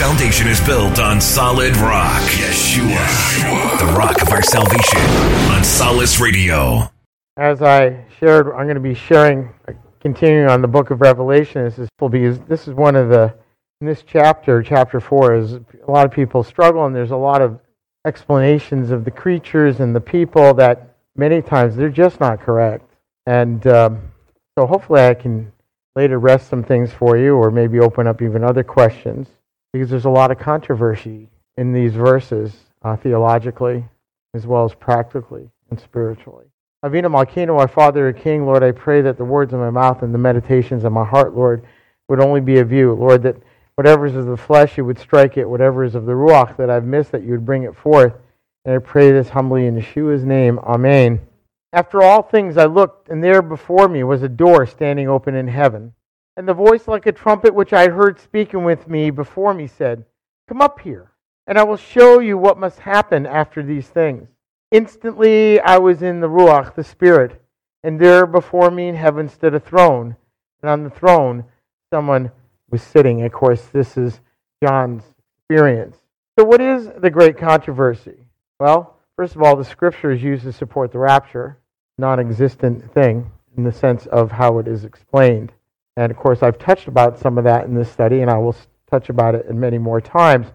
foundation is built on solid rock. Yeshua. The rock of our salvation on Solace Radio. As I shared, I'm going to be sharing, continuing on the book of Revelation. This is will be this is one of the in this chapter, chapter four, is a lot of people struggle, and there's a lot of explanations of the creatures and the people that many times they're just not correct. And um, so hopefully I can later rest some things for you or maybe open up even other questions because there's a lot of controversy in these verses uh, theologically as well as practically and spiritually. Avinu Malkeinu, our Father and King, Lord, I pray that the words of my mouth and the meditations of my heart, Lord, would only be of you. Lord, that whatever is of the flesh, you would strike it. Whatever is of the Ruach that I've missed, that you would bring it forth. And I pray this humbly in Yeshua's name. Amen. After all things I looked, and there before me was a door standing open in heaven. And the voice like a trumpet which I heard speaking with me before me said, Come up here, and I will show you what must happen after these things. Instantly I was in the Ruach, the Spirit, and there before me in heaven stood a throne, and on the throne someone was sitting. Of course, this is John's experience. So, what is the great controversy? Well, first of all, the scripture is used to support the rapture non existent thing in the sense of how it is explained. And of course, I've touched about some of that in this study, and I will touch about it in many more times.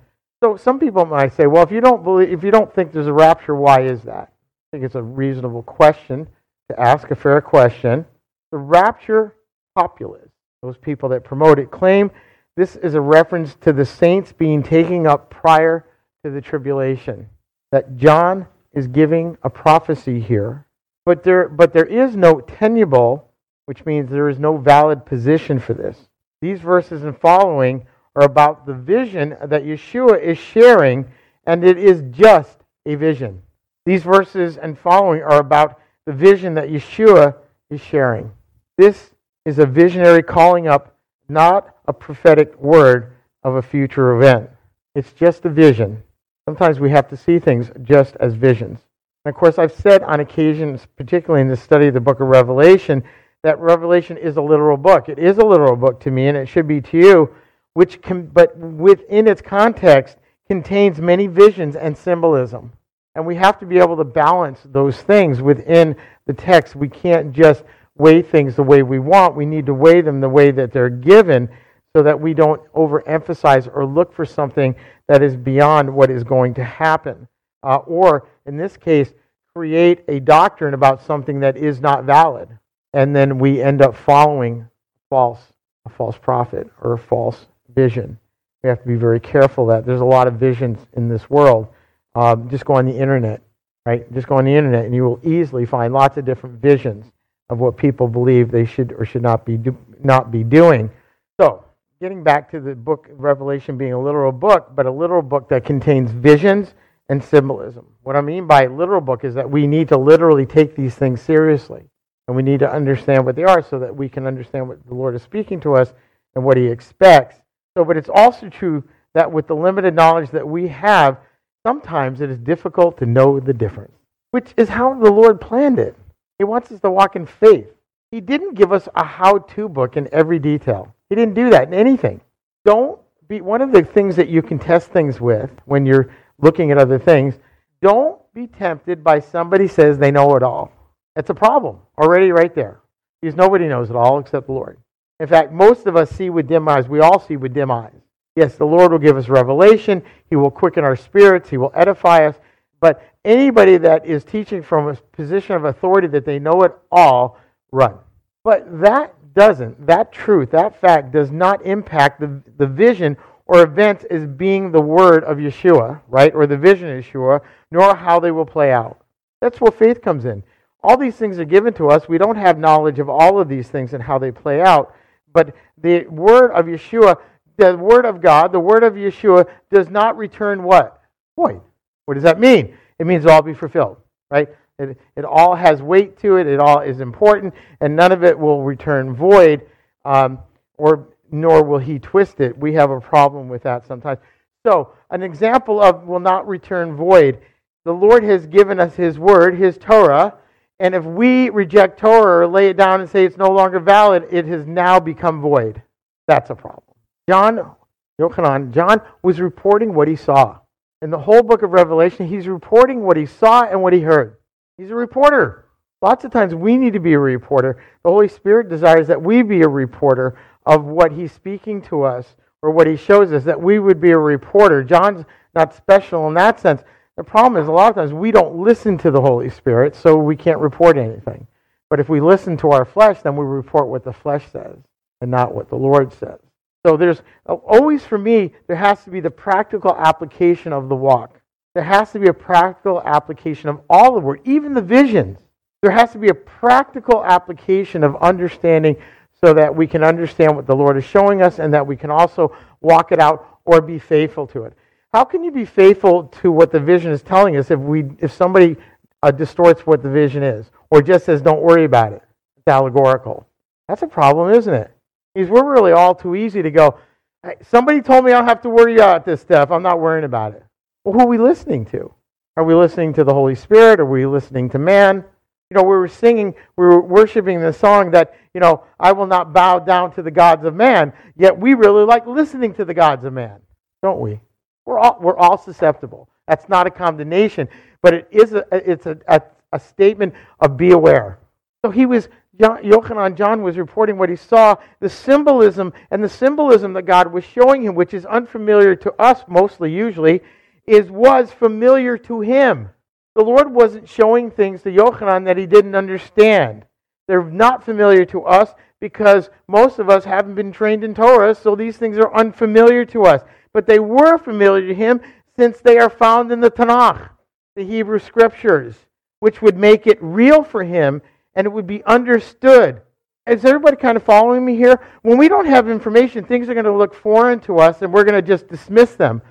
So some people might say, well, if you don't believe, if you don't think there's a rapture, why is that? I think it's a reasonable question to ask, a fair question. The rapture populace, those people that promote it, claim this is a reference to the saints being taken up prior to the tribulation. That John is giving a prophecy here but there, but there is no tenable, which means there is no valid position for this. These verses and following are about the vision that Yeshua is sharing, and it is just a vision. These verses and following are about the vision that Yeshua is sharing. This is a visionary calling up, not a prophetic word of a future event. It's just a vision. Sometimes we have to see things just as visions. And of course, I've said on occasions, particularly in the study of the book of Revelation, that Revelation is a literal book. It is a literal book to me, and it should be to you, which can, but within its context contains many visions and symbolism. And we have to be able to balance those things within the text. We can't just weigh things the way we want. We need to weigh them the way that they're given so that we don't overemphasize or look for something that is beyond what is going to happen. Uh, or in this case, create a doctrine about something that is not valid. And then we end up following false, a false prophet or a false vision. We have to be very careful that there's a lot of visions in this world. Um, just go on the internet, right? Just go on the internet, and you will easily find lots of different visions of what people believe they should or should not be do, not be doing. So, getting back to the book of Revelation being a literal book, but a literal book that contains visions and symbolism. What I mean by literal book is that we need to literally take these things seriously. And we need to understand what they are so that we can understand what the Lord is speaking to us and what He expects. So, but it's also true that with the limited knowledge that we have, sometimes it is difficult to know the difference, which is how the Lord planned it. He wants us to walk in faith. He didn't give us a how to book in every detail, He didn't do that in anything. Don't be one of the things that you can test things with when you're looking at other things. Don't be tempted by somebody says they know it all. That's a problem already right there. Because nobody knows it all except the Lord. In fact, most of us see with dim eyes. We all see with dim eyes. Yes, the Lord will give us revelation. He will quicken our spirits. He will edify us. But anybody that is teaching from a position of authority that they know it all, run. But that doesn't, that truth, that fact does not impact the, the vision or event as being the word of Yeshua, right, or the vision of Yeshua, nor how they will play out. That's where faith comes in. All these things are given to us. We don't have knowledge of all of these things and how they play out. But the word of Yeshua, the word of God, the word of Yeshua does not return what? Void. What does that mean? It means all be fulfilled, right? It, it all has weight to it. It all is important, and none of it will return void. Um, or nor will he twist it. We have a problem with that sometimes. So, an example of will not return void. The Lord has given us his word, his Torah, and if we reject Torah or lay it down and say it's no longer valid, it has now become void. That's a problem. John Yochanan, John was reporting what he saw. In the whole book of Revelation, he's reporting what he saw and what he heard. He's a reporter. Lots of times we need to be a reporter. The Holy Spirit desires that we be a reporter of what he's speaking to us or what he shows us, that we would be a reporter. John's not special in that sense. The problem is a lot of times we don't listen to the Holy Spirit, so we can't report anything. But if we listen to our flesh, then we report what the flesh says and not what the Lord says. So there's always for me, there has to be the practical application of the walk. There has to be a practical application of all the word, even the visions. There has to be a practical application of understanding so that we can understand what the Lord is showing us and that we can also walk it out or be faithful to it. How can you be faithful to what the vision is telling us if we if somebody uh, distorts what the vision is or just says don't worry about it? It's allegorical. That's a problem, isn't it? Because we're really all too easy to go, hey, somebody told me I don't have to worry about this stuff. I'm not worrying about it. Well, who are we listening to? Are we listening to the Holy Spirit? Are we listening to man? You know, we were singing, we were worshiping the song that, you know, I will not bow down to the gods of man, yet we really like listening to the gods of man, don't we? We're all, we're all susceptible. That's not a condemnation, but it is a, it's a, a, a statement of be aware. So he was, Yochanan John was reporting what he saw, the symbolism, and the symbolism that God was showing him, which is unfamiliar to us mostly, usually, is was familiar to him. The Lord wasn't showing things to Yochanan that he didn't understand. They're not familiar to us because most of us haven't been trained in Torah, so these things are unfamiliar to us. But they were familiar to him since they are found in the Tanakh, the Hebrew scriptures, which would make it real for him and it would be understood. Is everybody kind of following me here? When we don't have information, things are going to look foreign to us and we're going to just dismiss them.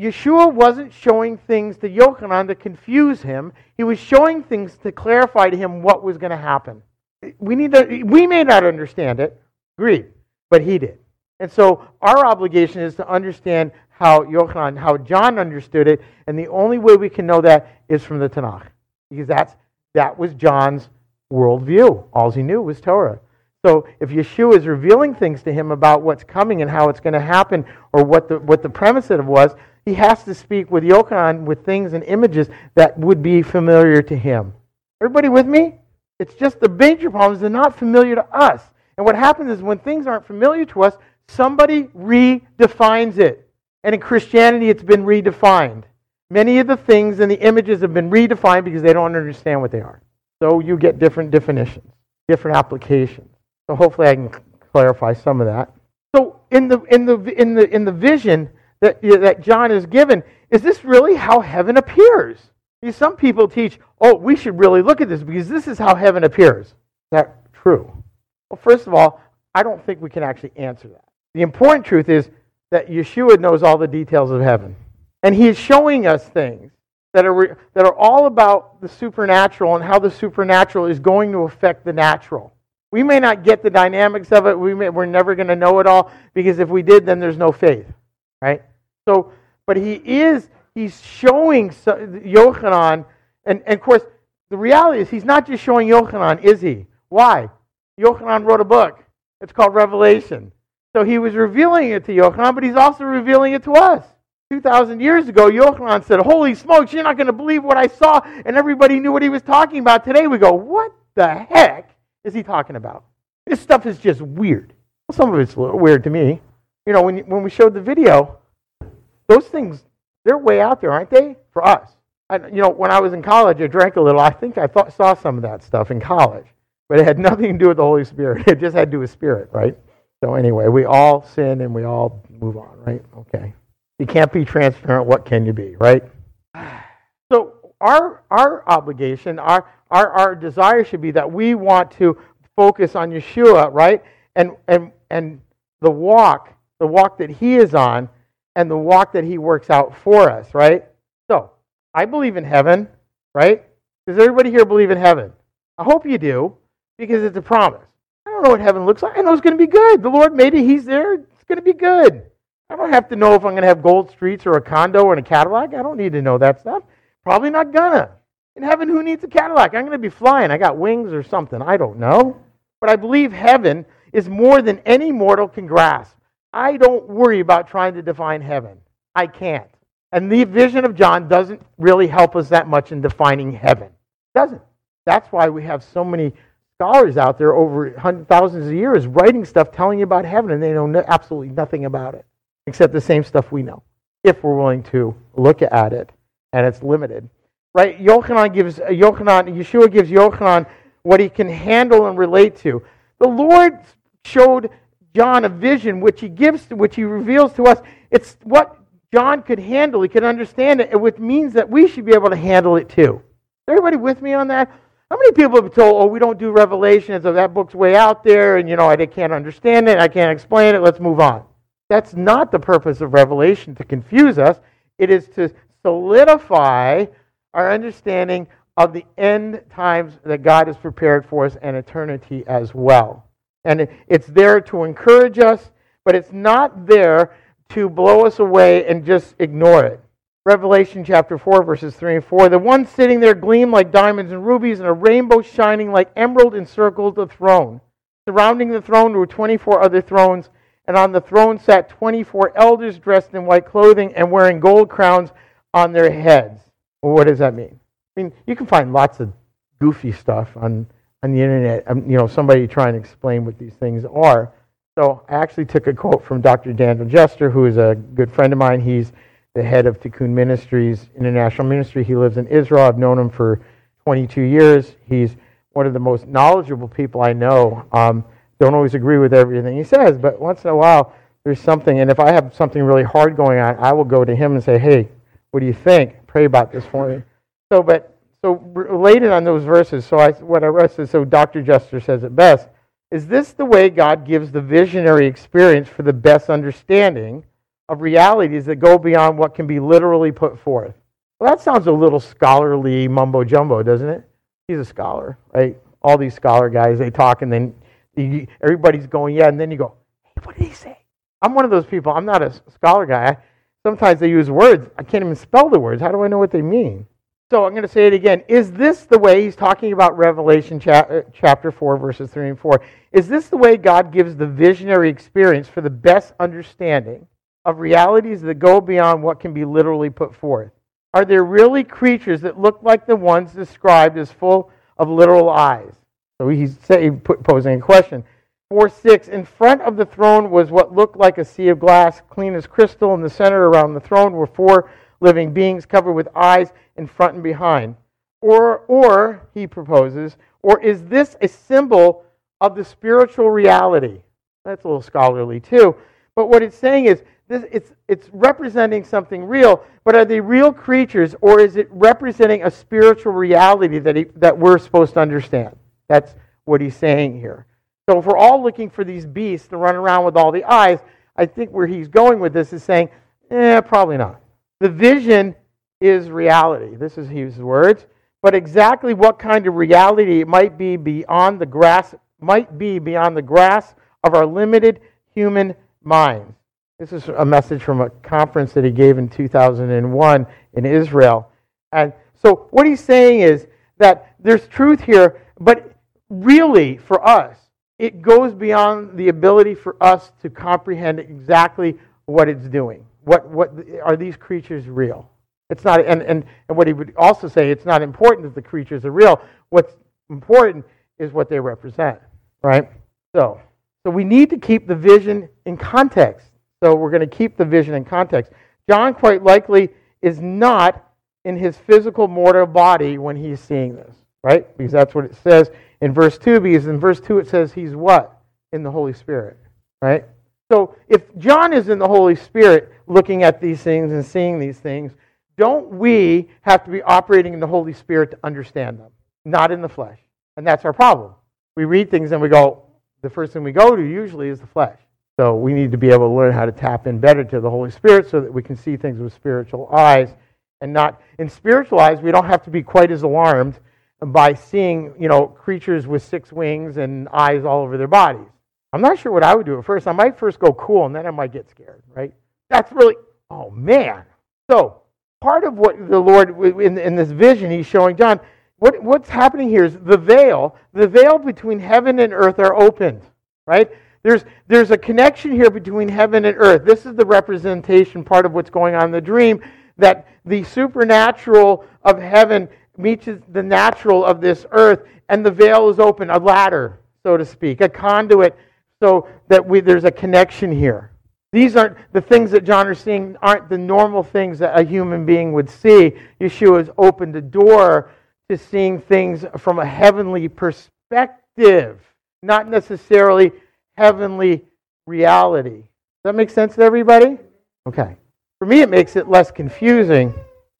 Yeshua wasn't showing things to Yochanan to confuse him. He was showing things to clarify to him what was going to happen. We, need to, we may not understand it, agreed, but he did. And so our obligation is to understand how Yochanan, how John understood it, and the only way we can know that is from the Tanakh. Because that's, that was John's worldview. All he knew was Torah. So if Yeshua is revealing things to him about what's coming and how it's going to happen, or what the, what the premise of it was, he has to speak with Yochanan with things and images that would be familiar to him. Everybody with me? It's just the major problem is they're not familiar to us. And what happens is when things aren't familiar to us, somebody redefines it. And in Christianity, it's been redefined. Many of the things and the images have been redefined because they don't understand what they are. So you get different definitions, different applications. So hopefully I can clarify some of that. So in the in the in the in the vision, that, that John is given, is this really how heaven appears? Some people teach, oh, we should really look at this because this is how heaven appears. Is that true? Well, first of all, I don't think we can actually answer that. The important truth is that Yeshua knows all the details of heaven. And he is showing us things that are, that are all about the supernatural and how the supernatural is going to affect the natural. We may not get the dynamics of it. We may, we're never going to know it all because if we did, then there's no faith, right? So, but he is, he's showing Yochanan, and, and of course, the reality is he's not just showing Yochanan, is he? Why? Yochanan wrote a book. It's called Revelation. So he was revealing it to Yochanan, but he's also revealing it to us. 2,000 years ago, Yochanan said, Holy smokes, you're not going to believe what I saw. And everybody knew what he was talking about. Today we go, What the heck is he talking about? This stuff is just weird. Well, some of it's weird to me. You know, when, when we showed the video, those things, they're way out there, aren't they? For us. I, you know, when I was in college, I drank a little. I think I thought, saw some of that stuff in college. But it had nothing to do with the Holy Spirit. It just had to do with spirit, right? So anyway, we all sin and we all move on, right? Okay. You can't be transparent. What can you be, right? So our our obligation, our our our desire should be that we want to focus on Yeshua, right? And and and the walk, the walk that he is on, and the walk that he works out for us, right? So, I believe in heaven, right? Does everybody here believe in heaven? I hope you do, because it's a promise. Know what heaven looks like. I know it's going to be good. The Lord made it. He's there. It's going to be good. I don't have to know if I'm going to have gold streets or a condo or a Cadillac. I don't need to know that stuff. Probably not gonna. In heaven, who needs a Cadillac? I'm going to be flying. I got wings or something. I don't know. But I believe heaven is more than any mortal can grasp. I don't worry about trying to define heaven. I can't. And the vision of John doesn't really help us that much in defining heaven. It doesn't. That's why we have so many scholars out there over thousands of years writing stuff telling you about heaven, and they know no, absolutely nothing about it except the same stuff we know, if we're willing to look at it, and it's limited. Right? Yochanan gives uh, Yochanan, Yeshua gives Yochanan what he can handle and relate to. The Lord showed John a vision which he gives which he reveals to us. It's what John could handle. He could understand it, which means that we should be able to handle it too. Is everybody with me on that? How many people have told, oh, we don't do Revelations, so that book's way out there, and, you know, I can't understand it, I can't explain it, let's move on. That's not the purpose of Revelation, to confuse us. It is to solidify our understanding of the end times that God has prepared for us and eternity as well. And it's there to encourage us, but it's not there to blow us away and just ignore it. Revelation chapter 4, verses 3 and 4. The one sitting there gleamed like diamonds and rubies, and a rainbow shining like emerald encircled the throne. Surrounding the throne were 24 other thrones, and on the throne sat 24 elders dressed in white clothing and wearing gold crowns on their heads. Well, what does that mean? I mean, you can find lots of goofy stuff on, on the internet, um, you know, somebody trying to explain what these things are. So I actually took a quote from Dr. Daniel Juster, who is a good friend of mine. He's the head of Tikkun Ministries International Ministry. He lives in Israel. I've known him for 22 years. He's one of the most knowledgeable people I know. Um, don't always agree with everything he says, but once in a while there's something. And if I have something really hard going on, I will go to him and say, "Hey, what do you think? Pray about this for me." So, but so related on those verses. So I, what I wrote is so Dr. Juster says it best. Is this the way God gives the visionary experience for the best understanding? Of realities that go beyond what can be literally put forth. Well, that sounds a little scholarly mumbo jumbo, doesn't it? He's a scholar, right? All these scholar guys, they talk and then you, everybody's going, yeah, and then you go, hey, what did he say? I'm one of those people. I'm not a scholar guy. Sometimes they use words. I can't even spell the words. How do I know what they mean? So I'm going to say it again. Is this the way he's talking about Revelation uh, chapter 4, verses 3 and 4? Is this the way God gives the visionary experience for the best understanding of realities that go beyond what can be literally put forth? Are there really creatures that look like the ones described as full of literal eyes? So he's posing a question. 4 6. In front of the throne was what looked like a sea of glass, clean as crystal. In the center around the throne were four living beings covered with eyes in front and behind. Or, or, he proposes, or is this a symbol of the spiritual reality? That's a little scholarly too. But what it's saying is this, it's, it's representing something real, but are they real creatures or is it representing a spiritual reality that, he, that we're supposed to understand? That's what he's saying here. So if we're all looking for these beasts to run around with all the eyes, I think where he's going with this is saying, eh, probably not. The vision is reality. This is his words. But exactly what kind of reality it might be beyond the grass might be beyond the grasp of our limited human minds. This is a message from a conference that he gave in 2001 in Israel. And so what he's saying is that there's truth here, but really for us, it goes beyond the ability for us to comprehend exactly what it's doing. What, what are these creatures real? It's not, and, and, and what he would also say, it's not important that the creatures are real. What's important is what they represent, right? So, so we need to keep the vision in context. So we're going to keep the vision in context. John, quite likely, is not in his physical mortal body when he's seeing this, right? Because that's what it says in verse 2. Because in verse 2 it says he's what? In the Holy Spirit, right? So if John is in the Holy Spirit looking at these things and seeing these things, don't we have to be operating in the Holy Spirit to understand them? Not in the flesh. And that's our problem. We read things and we go, the first thing we go to usually is the flesh. So we need to be able to learn how to tap in better to the Holy Spirit so that we can see things with spiritual eyes and not in spiritual eyes we don't have to be quite as alarmed by seeing, you know, creatures with six wings and eyes all over their bodies. I'm not sure what I would do at first. I might first go cool and then I might get scared, right? That's really oh man. So, part of what the Lord in, in this vision he's showing John, what, what's happening here is the veil, the veil between heaven and earth are opened, right? There's, there's a connection here between heaven and earth. This is the representation part of what's going on in the dream that the supernatural of heaven meets the natural of this earth, and the veil is open, a ladder, so to speak, a conduit, so that we, there's a connection here. These aren't the things that John is seeing, aren't the normal things that a human being would see. Yeshua has opened a door to seeing things from a heavenly perspective, not necessarily heavenly reality. Does that make sense to everybody? Okay. For me, it makes it less confusing.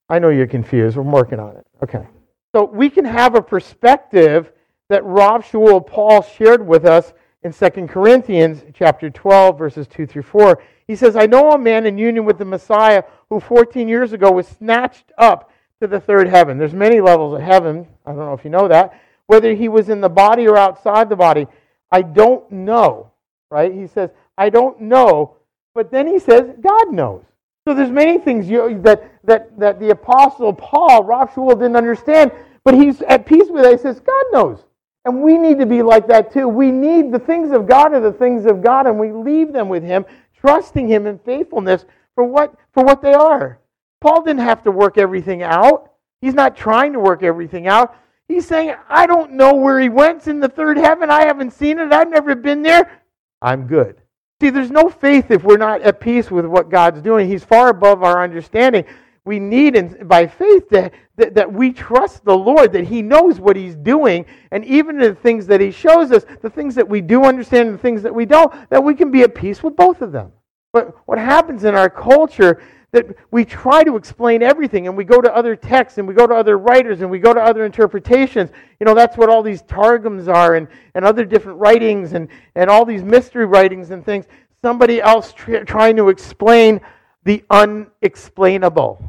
I know you're confused. We're working on it. Okay. So we can have a perspective that Rav Shaul Paul shared with us in 2 Corinthians chapter 12, verses 2 through 4. He says, I know a man in union with the Messiah who 14 years ago was snatched up to the third heaven. There's many levels of heaven. I don't know if you know that. Whether he was in the body or outside the body, I don't know. Right? He says, I don't know. But then he says, God knows. So there's many things you, that, that, that the Apostle Paul, Rav Shaul, didn't understand, but he's at peace with it. He says, God knows. And we need to be like that too. We need the things of God are the things of God, and we leave them with Him, trusting Him in faithfulness for what, for what they are. Paul didn't have to work everything out. He's not trying to work everything out. He's saying, I don't know where he went in the third heaven. I haven't seen it. I've never been there. I'm good. See, there's no faith if we're not at peace with what God's doing. He's far above our understanding. We need, by faith, that, that, that we trust the Lord, that He knows what He's doing, and even the things that He shows us, the things that we do understand and the things that we don't, that we can be at peace with both of them. But what happens in our culture that we try to explain everything and we go to other texts and we go to other writers and we go to other interpretations. You know, that's what all these targums are and, and other different writings and, and all these mystery writings and things. Somebody else tr- trying to explain the unexplainable.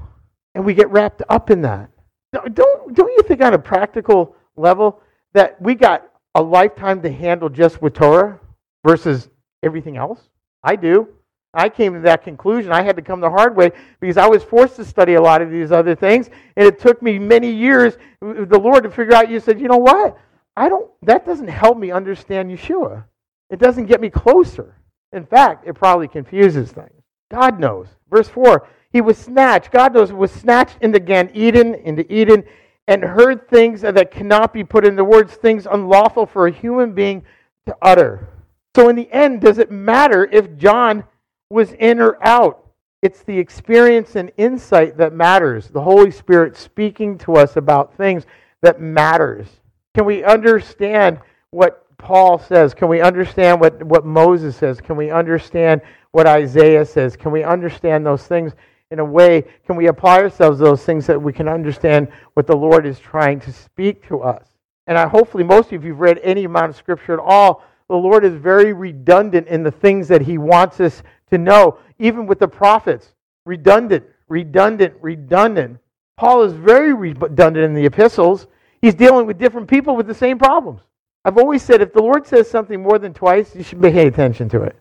And we get wrapped up in that. Don't, don't you think, on a practical level, that we got a lifetime to handle just with Torah versus everything else? I do. I came to that conclusion. I had to come the hard way because I was forced to study a lot of these other things, and it took me many years, uh, the Lord, to figure out. You said, you know what? I don't. That doesn't help me understand Yeshua. It doesn't get me closer. In fact, it probably confuses things. God knows. Verse four. He was snatched. God knows was snatched into Gan Eden, into Eden, and heard things that cannot be put into words, things unlawful for a human being to utter. So in the end, does it matter if John was in or out. It's the experience and insight that matters. The Holy Spirit speaking to us about things that matters. Can we understand what Paul says? Can we understand what, what Moses says? Can we understand what Isaiah says? Can we understand those things in a way? Can we apply ourselves those things that we can understand what the Lord is trying to speak to us? And I, hopefully, most of you have read any amount of Scripture at all. The Lord is very redundant in the things that He wants us to know, even with the prophets. Redundant, redundant, redundant. Paul is very redundant in the epistles. He's dealing with different people with the same problems. I've always said if the Lord says something more than twice, you should pay attention to it.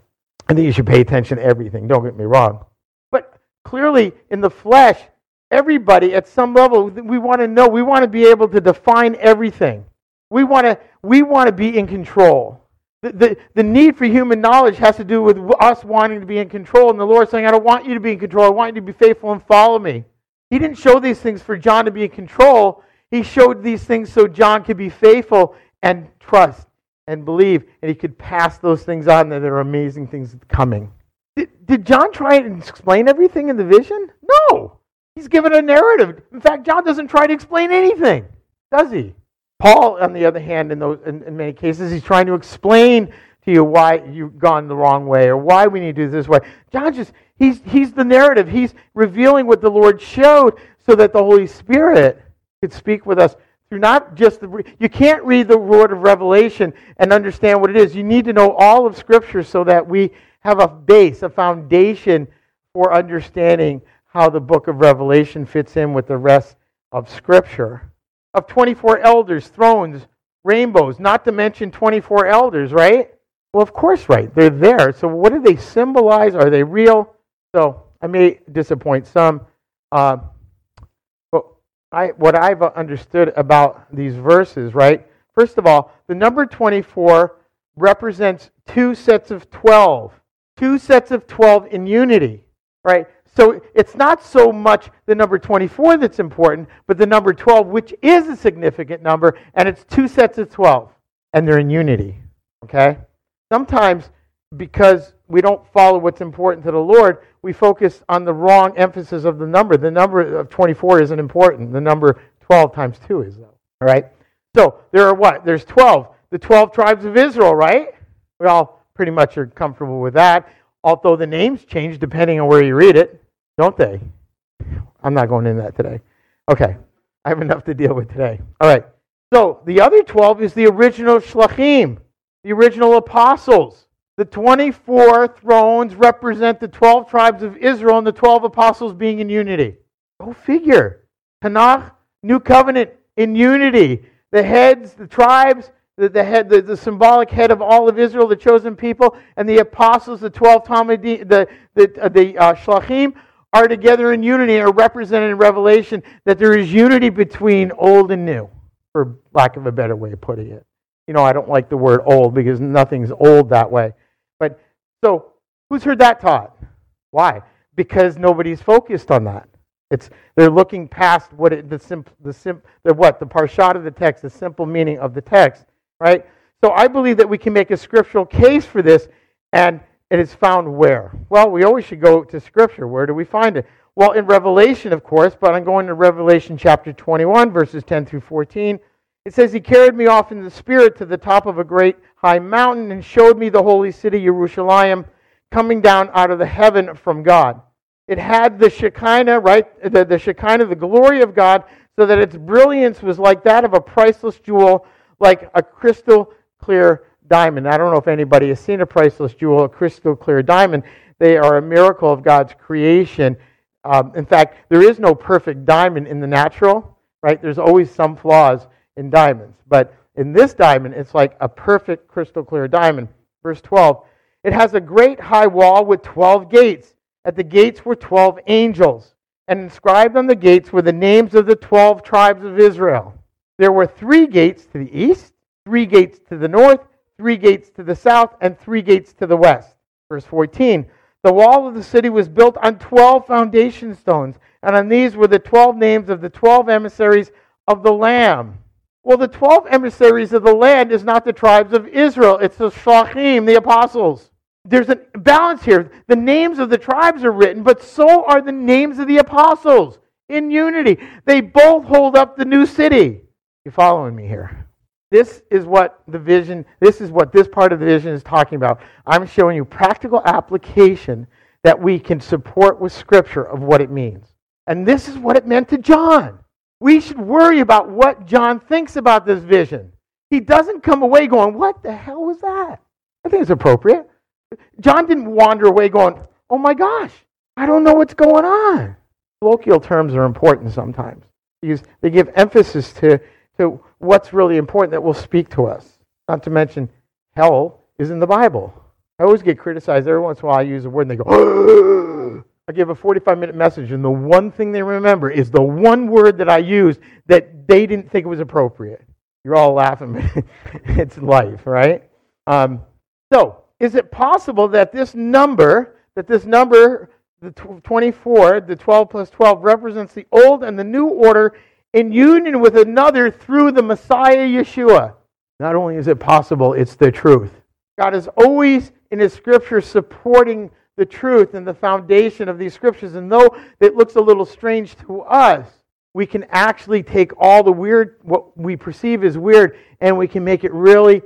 I think you should pay attention to everything, don't get me wrong. But clearly, in the flesh, everybody at some level, we want to know, we want to be able to define everything. We want to, we want to be in control. The, the, the need for human knowledge has to do with us wanting to be in control, and the Lord saying, I don't want you to be in control. I want you to be faithful and follow me. He didn't show these things for John to be in control. He showed these things so John could be faithful and trust and believe, and he could pass those things on, that there are amazing things coming. Did, did John try and explain everything in the vision? No. He's given a narrative. In fact, John doesn't try to explain anything, does he? Paul, on the other hand, in, those, in, in, many cases, he's trying to explain to you why you've gone the wrong way or why we need to do this way. John just, he's, he's the narrative. He's revealing what the Lord showed so that the Holy Spirit could speak with us through not just the, you can't read the word of Revelation and understand what it is. You need to know all of Scripture so that we have a base, a foundation for understanding how the book of Revelation fits in with the rest of Scripture of 24 elders, thrones, rainbows, not to mention 24 elders, right? Well, of course, right. They're there. So, what do they symbolize? Are they real? So, I may disappoint some. Uh, but I, what I've understood about these verses, right? First of all, the number 24 represents two sets of 12. Two sets of 12 in unity, right? So it's not so much the number 24 that's important, but the number 12, which is a significant number, and it's two sets of 12, and they're in unity, okay? Sometimes because we don't follow what's important to the Lord, we focus on the wrong emphasis of the number. The number of 24 isn't important. The number 12 times 2 is, though. All right? So there are what? There's 12. The 12 tribes of Israel, right? We all pretty much are comfortable with that, although the names change depending on where you read it, don't they? I'm not going into that today. Okay. I have enough to deal with today. All right. So the other 12 is the original Shlachim, the original apostles. The 24 thrones represent the 12 tribes of Israel and the 12 apostles being in unity. Go figure. Tanakh, New Covenant in unity. The heads, the tribes, the, the head, the, the, symbolic head of all of Israel, the chosen people, and the apostles, the 12 Talmidim, the, the, uh, the uh, Shlachim, are together in unity, are represented in Revelation, that there is unity between old and new, for lack of a better way of putting it. You know, I don't like the word old because nothing's old that way. But so, who's heard that taught? Why? Because nobody's focused on that. It's they're looking past what it, the simple the sim the what the p'shat of the text, the simple meaning of the text, right? So I believe that we can make a scriptural case for this, and it is found where? Well, we always should go to Scripture. Where do we find it? Well, in Revelation, of course, but I'm going to Revelation chapter 21, verses 10 through 14. It says, He carried me off in the Spirit to the top of a great high mountain and showed me the holy city, Jerusalem, coming down out of the heaven from God. It had the Shekinah, right? The, the Shekinah, the glory of God, so that its brilliance was like that of a priceless jewel, like a crystal clear diamond. I don't know if anybody has seen a priceless jewel, a crystal clear diamond. They are a miracle of God's creation. Um, in fact, there is no perfect diamond in the natural, right? There's always some flaws in diamonds. But in this diamond, it's like a perfect crystal clear diamond. Verse 12 It has a great high wall with 12 gates. At the gates were 12 angels, and inscribed on the gates were the names of the 12 tribes of Israel. There were three gates to the east, three gates to the north, three gates to the south, and three gates to the west. Verse 14 The wall of the city was built on 12 foundation stones, and on these were the 12 names of the 12 emissaries of the Lamb. Well, the 12 emissaries of the land is not the tribes of Israel, it's the Shlachim, the apostles. There's a balance here. The names of the tribes are written, but so are the names of the apostles in unity. They both hold up the new city. You following me here? This is what the vision, this is what this part of the vision is talking about. I'm showing you practical application that we can support with Scripture of what it means. And this is what it meant to John. We should worry about what John thinks about this vision. He doesn't come away going, What the hell was that? I think it's appropriate. John didn't wander away going, Oh my gosh, I don't know what's going on. Colloquial terms are important sometimes because they give emphasis to, to what's really important that will speak to us. Not to mention, hell is in the Bible. I always get criticized every once in a while I use a word and they go, I give a 45 minute message, and the one thing they remember is the one word that I used that they didn't think was appropriate. You're all laughing. it's life, right? Um, so, is it possible that this number, that this number, the 24, the 12 plus 12, represents the old and the new order in union with another through the Messiah Yeshua? Not only is it possible, it's the truth. God is always in His Scripture supporting the truth and the foundation of these scriptures. And though it looks a little strange to us, we can actually take all the weird, what we perceive as weird, and we can make it really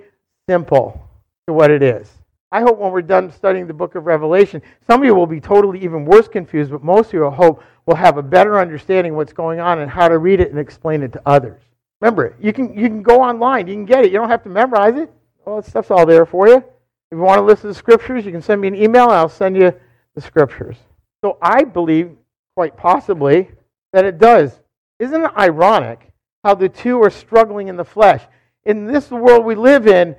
simple to what it is. I hope when we're done studying the book of Revelation, some of you will be totally even worse confused, but most of you, I hope, will have a better understanding what's going on and how to read it and explain it to others. Remember, you can, you can go online, you can get it. You don't have to memorize it. All that stuff's all there for you. If you want to listen to the scriptures, you can send me an email and I'll send you the scriptures. So I believe, quite possibly, that it does. Isn't it ironic how the two are struggling in the flesh? In this world we live in,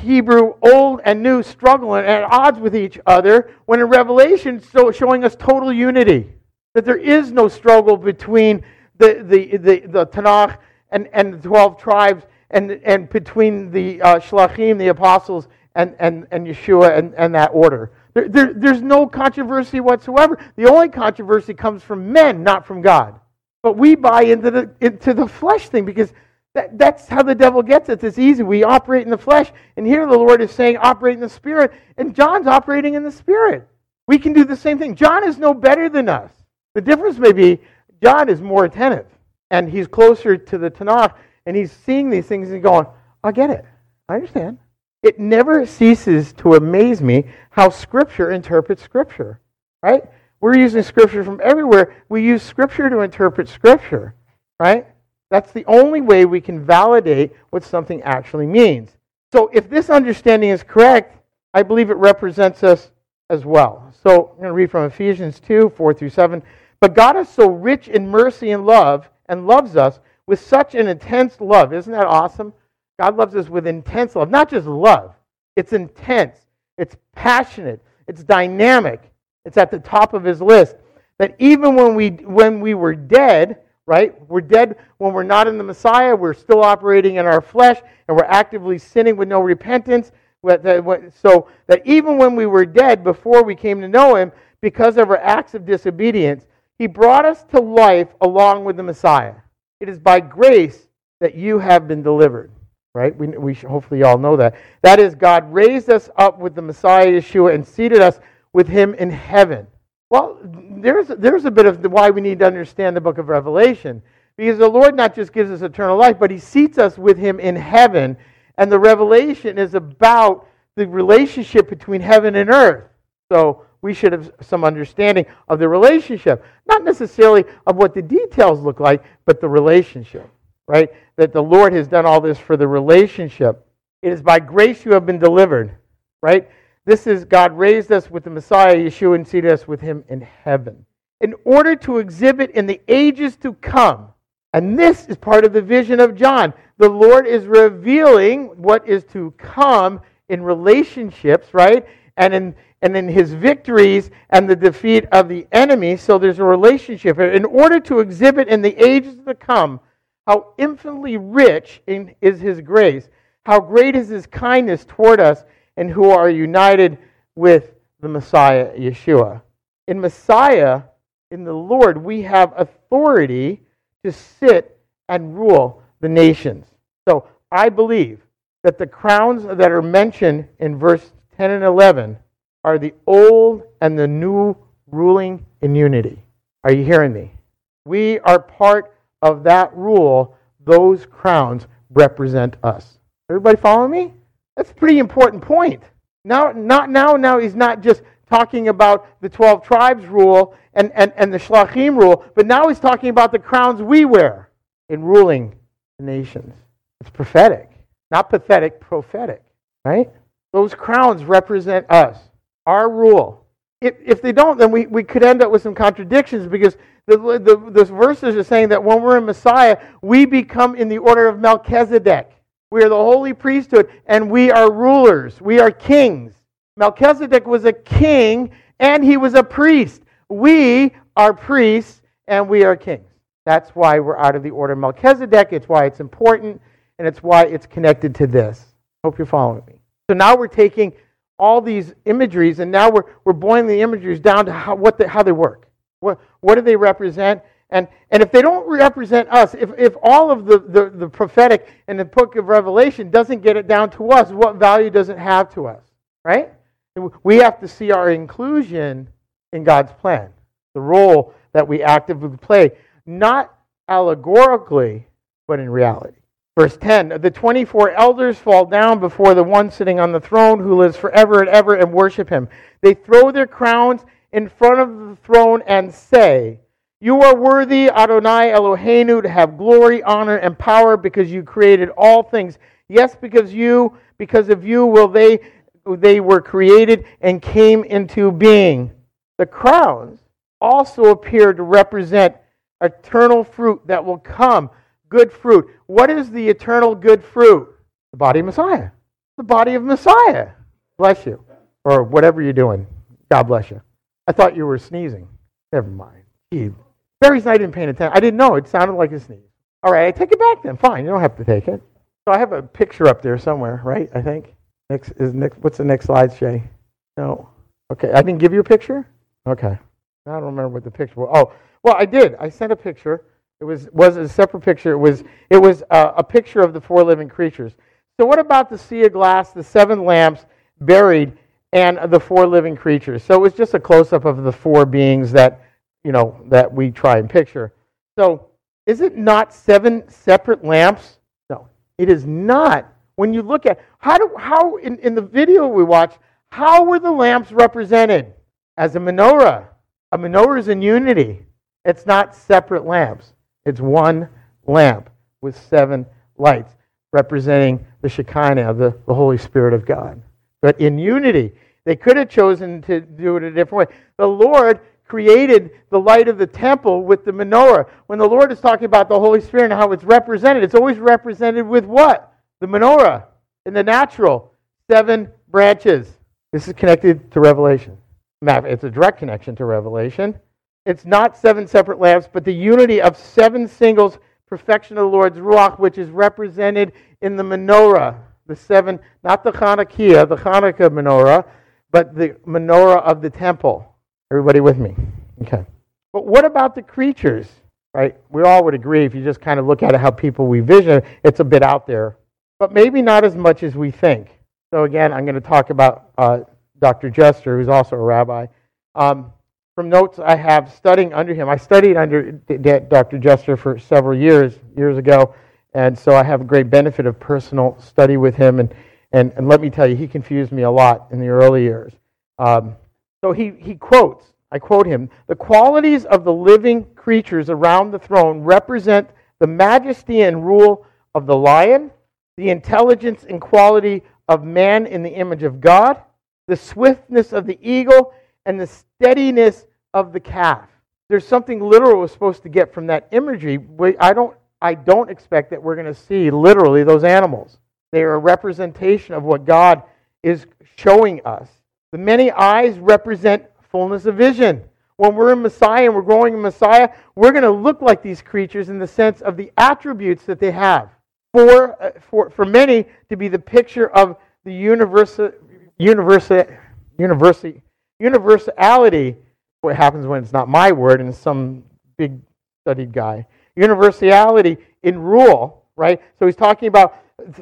Hebrew, old and new, struggling at odds with each other, when in Revelation, so showing us total unity. That there is no struggle between the, the, the, the Tanakh and, and the 12 tribes and, and between the uh, Shlachim, the apostles, and, and, and Yeshua and, and that order. There, there, there's no controversy whatsoever. The only controversy comes from men, not from God. But we buy into the, into the flesh thing because that, that's how the devil gets us. It's easy. We operate in the flesh. And here the Lord is saying, operate in the spirit. And John's operating in the spirit. We can do the same thing. John is no better than us. The difference may be John is more attentive and he's closer to the Tanakh and he's seeing these things and going, I get it. I understand. It never ceases to amaze me how Scripture interprets Scripture, right? We're using Scripture from everywhere. We use Scripture to interpret Scripture, right? That's the only way we can validate what something actually means. So if this understanding is correct, I believe it represents us as well. So I'm going to read from Ephesians 2 4 through 7. But God is so rich in mercy and love and loves us with such an intense love. Isn't that awesome? God loves us with intense love, not just love. It's intense, it's passionate, it's dynamic. It's at the top of his list. That even when we when we were dead, right? We're dead when we're not in the Messiah, we're still operating in our flesh and we're actively sinning with no repentance. So that even when we were dead before we came to know him, because of our acts of disobedience, he brought us to life along with the Messiah. It is by grace that you have been delivered right? We, we hopefully all know that. That is, God raised us up with the Messiah Yeshua and seated us with him in heaven. Well, there's, there's a bit of why we need to understand the book of Revelation. Because the Lord not just gives us eternal life, but he seats us with him in heaven. And the revelation is about the relationship between heaven and earth. So we should have some understanding of the relationship. Not necessarily of what the details look like, but the relationship right? That the Lord has done all this for the relationship. It is by grace you have been delivered, right? This is God raised us with the Messiah, Yeshua, and seated us with him in heaven in order to exhibit in the ages to come. And this is part of the vision of John. The Lord is revealing what is to come in relationships, right? And in and in his victories and the defeat of the enemy. So there's a relationship. In order to exhibit in the ages to come how infinitely rich is his grace, how great is his kindness toward us, and who are united with the Messiah, Yeshua. In Messiah, in the Lord, we have authority to sit and rule the nations. So I believe that the crowns that are mentioned in verse 10 and 11 are the old and the new ruling in unity. Are you hearing me? We are part of that rule, those crowns represent us. Everybody follow me? That's a pretty important point. Now, not now, now he's not just talking about the 12 tribes rule and, and, and the Shlachim rule, but now he's talking about the crowns we wear in ruling the nations. It's prophetic. Not pathetic, prophetic. Right? Those crowns represent us, our rule. If, if they don't, then we, we could end up with some contradictions because the, the, the verses are saying that when we're in Messiah, we become in the order of Melchizedek. We are the holy priesthood and we are rulers. We are kings. Melchizedek was a king and he was a priest. We are priests and we are kings. That's why we're out of the order of Melchizedek. It's why it's important and it's why it's connected to this. Hope you're following me. So now we're taking all these imageries and now we're, we're boiling the imageries down to how, what the, how they work. What, what do they represent? And, and if they don't represent us, if, if all of the, the, the prophetic in the book of Revelation doesn't get it down to us, what value does it have to us? Right? We have to see our inclusion in God's plan, the role that we actively play, not allegorically, but in reality. Verse 10 The 24 elders fall down before the one sitting on the throne who lives forever and ever and worship him. They throw their crowns in front of the throne and say, You are worthy, Adonai Eloheinu, to have glory, honor, and power because you created all things. Yes, because you, because of you will they they were created and came into being. The crowns also appear to represent eternal fruit that will come, good fruit. What is the eternal good fruit? The body of Messiah. The body of Messiah. Bless you. Or whatever you're doing. God bless you. I thought you were sneezing. Never mind. Gee, Barry's not even paying attention. I didn't know. It sounded like a sneeze. All right, I take it back then. Fine, you don't have to take it. So I have a picture up there somewhere, right? I think. Next is next. What's the next slide, Shay? No. Okay, I didn't give you a picture. Okay, I don't remember what the picture was. Oh, well, I did. I sent a picture. It was was a separate picture. It was it was uh, a picture of the four living creatures. So what about the sea of glass, the seven lamps buried, and the four living creatures? So it was just a close up of the four beings that you know that we try and picture. So is it not seven separate lamps? No, it is not. When you look at how do how in, in the video we watched, how were the lamps represented? As a menorah. A menorah is in unity. It's not separate lamps. It's one lamp with seven lights representing the Shekinah, the, the Holy Spirit of God. But in unity, they could have chosen to do it a different way. The Lord created the light of the temple with the menorah. When the Lord is talking about the Holy Spirit and how it's represented, it's always represented with what? The menorah. In the natural, seven branches. This is connected to Revelation. It's a direct connection to Revelation. It's not seven separate lamps, but the unity of seven singles, perfection of the Lord's Ruach, which is represented in the menorah. The seven, not the Hanukkah, the Hanukkah menorah, but the menorah of the temple. Everybody with me? Okay. But what about the creatures? Right? We all would agree if you just kind of look at how people we vision, it's a bit out there. But maybe not as much as we think. So again, I'm going to talk about uh, Dr. Juster, who's also a rabbi. Um, from notes I have studying under him, I studied under Dr. Juster for several years, years ago, and so I have a great benefit of personal study with him. And, and, and let me tell you, he confused me a lot in the early years. Um, so he, he quotes, I quote him, the qualities of the living creatures around the throne represent the majesty and rule of the lion, the intelligence and quality of man in the image of God, the swiftness of the eagle, and the steadiness of the calf. There's something literal we're supposed to get from that imagery. I don't, I don't expect that we're going to see literally those animals. They are a representation of what God is showing us. The many eyes represent fullness of vision. When we're in Messiah and we're growing in Messiah, we're going to look like these creatures in the sense of the attributes that they have. For, uh, for, for many, to be the picture of the universal, universal, universal, universality. What happens when it's not my word and some big studied guy? Universality in rule, right? So he's talking about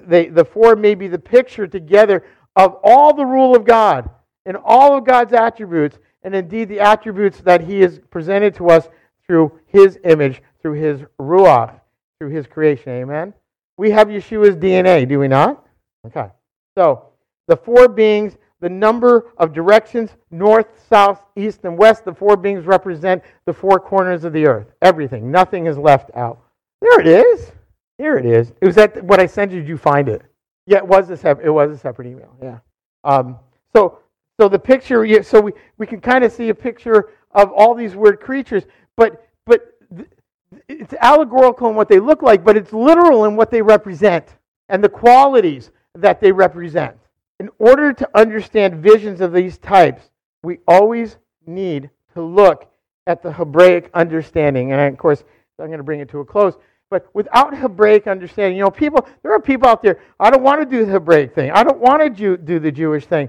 the, the four may be the picture together of all the rule of God and all of God's attributes, and indeed the attributes that He has presented to us through His image, through His Ruach, through His creation. Amen? We have Yeshua's DNA, do we not? Okay. So, the four beings, the number of directions, north, south, east, and west, the four beings represent the four corners of the earth. Everything. Nothing is left out. There it is. Here it is. It was that what I sent you. Did you find it? Yeah, it was a separate. It was a separate email. Yeah. Um, so so the picture, so we, we can kind of see a picture of all these weird creatures, but but it's allegorical in what they look like, but it's literal in what they represent and the qualities that they represent. In order to understand visions of these types, we always need to look at the Hebraic understanding. And of course, I'm going to bring it to a close. But without Hebraic understanding, you know, people, there are people out there, I don't want to do the Hebraic thing. I don't want to do the Jewish thing.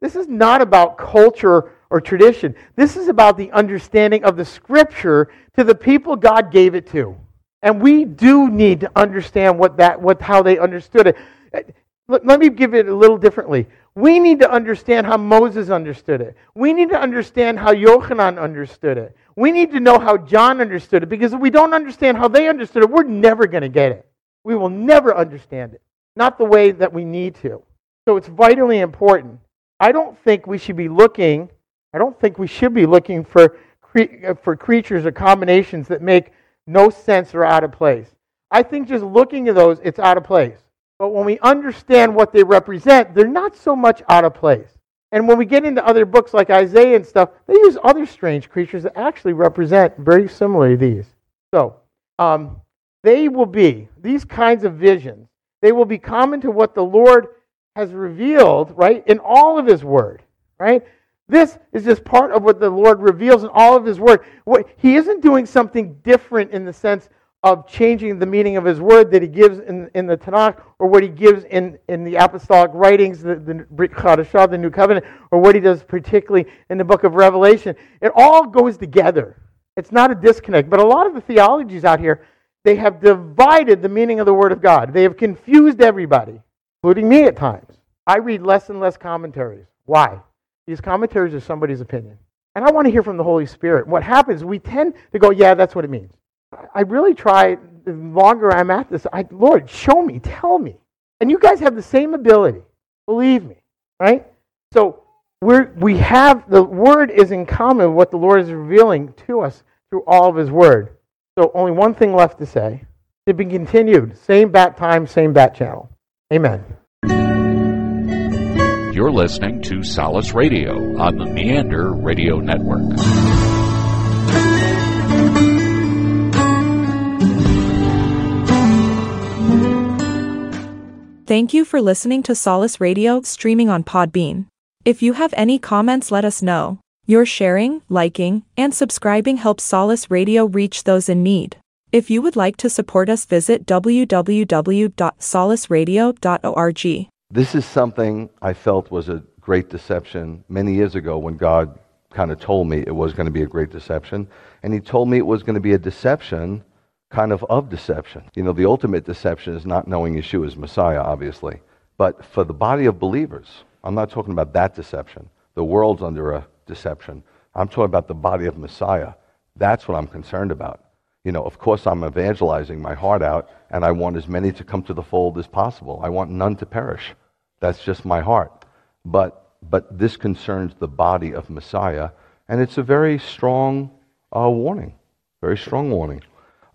This is not about culture or tradition. This is about the understanding of the scripture to the people God gave it to. And we do need to understand what that what how they understood it. Let, let me give it a little differently. We need to understand how Moses understood it. We need to understand how Yochanan understood it. We need to know how John understood it because if we don't understand how they understood it, we're never going to get it. We will never understand it. Not the way that we need to. So it's vitally important I don't think we should be looking, I don't think we should be looking for, cre- for creatures or combinations that make no sense or out of place. I think just looking at those, it's out of place. But when we understand what they represent, they're not so much out of place. And when we get into other books like Isaiah and stuff, they use other strange creatures that actually represent very similarly these. So, um, they will be, these kinds of visions, they will be common to what the Lord has revealed, right, in all of His Word, right? This is just part of what the Lord reveals in all of His Word. What, he isn't doing something different in the sense, of changing the meaning of his word that he gives in, in the Tanakh or what he gives in, in the apostolic writings, the, the Brit Chadashah, the New Covenant, or what he does particularly in the book of Revelation. It all goes together. It's not a disconnect. But a lot of the theologies out here, they have divided the meaning of the word of God. They have confused everybody, including me at times. I read less and less commentaries. Why? These commentaries are somebody's opinion. And I want to hear from the Holy Spirit. What happens, we tend to go, yeah, that's what it means. I really try, the longer I'm at this, I, Lord, show me, tell me. And you guys have the same ability. Believe me, right? So we're, we have, the Word is in common with what the Lord is revealing to us through all of His Word. So only one thing left to say. To be continued. Same bat time, same bat channel. Amen. You're listening to Solace Radio on the Meander Radio Network. Thank you for listening to Solace Radio streaming on Podbean. If you have any comments, let us know. Your sharing, liking, and subscribing helps Solace Radio reach those in need. If you would like to support us, visit www.solaceradio.org. This is something I felt was a great deception many years ago when God kind of told me it was going to be a great deception. And He told me it was going to be a deception kind of of deception. You know, the ultimate deception is not knowing Yeshua is Messiah, obviously. But for the body of believers, I'm not talking about that deception. The world's under a deception. I'm talking about the body of Messiah. That's what I'm concerned about. You know, of course, I'm evangelizing my heart out, and I want as many to come to the fold as possible. I want none to perish. That's just my heart. But, but this concerns the body of Messiah, and it's a very strong uh, warning. Very strong warning.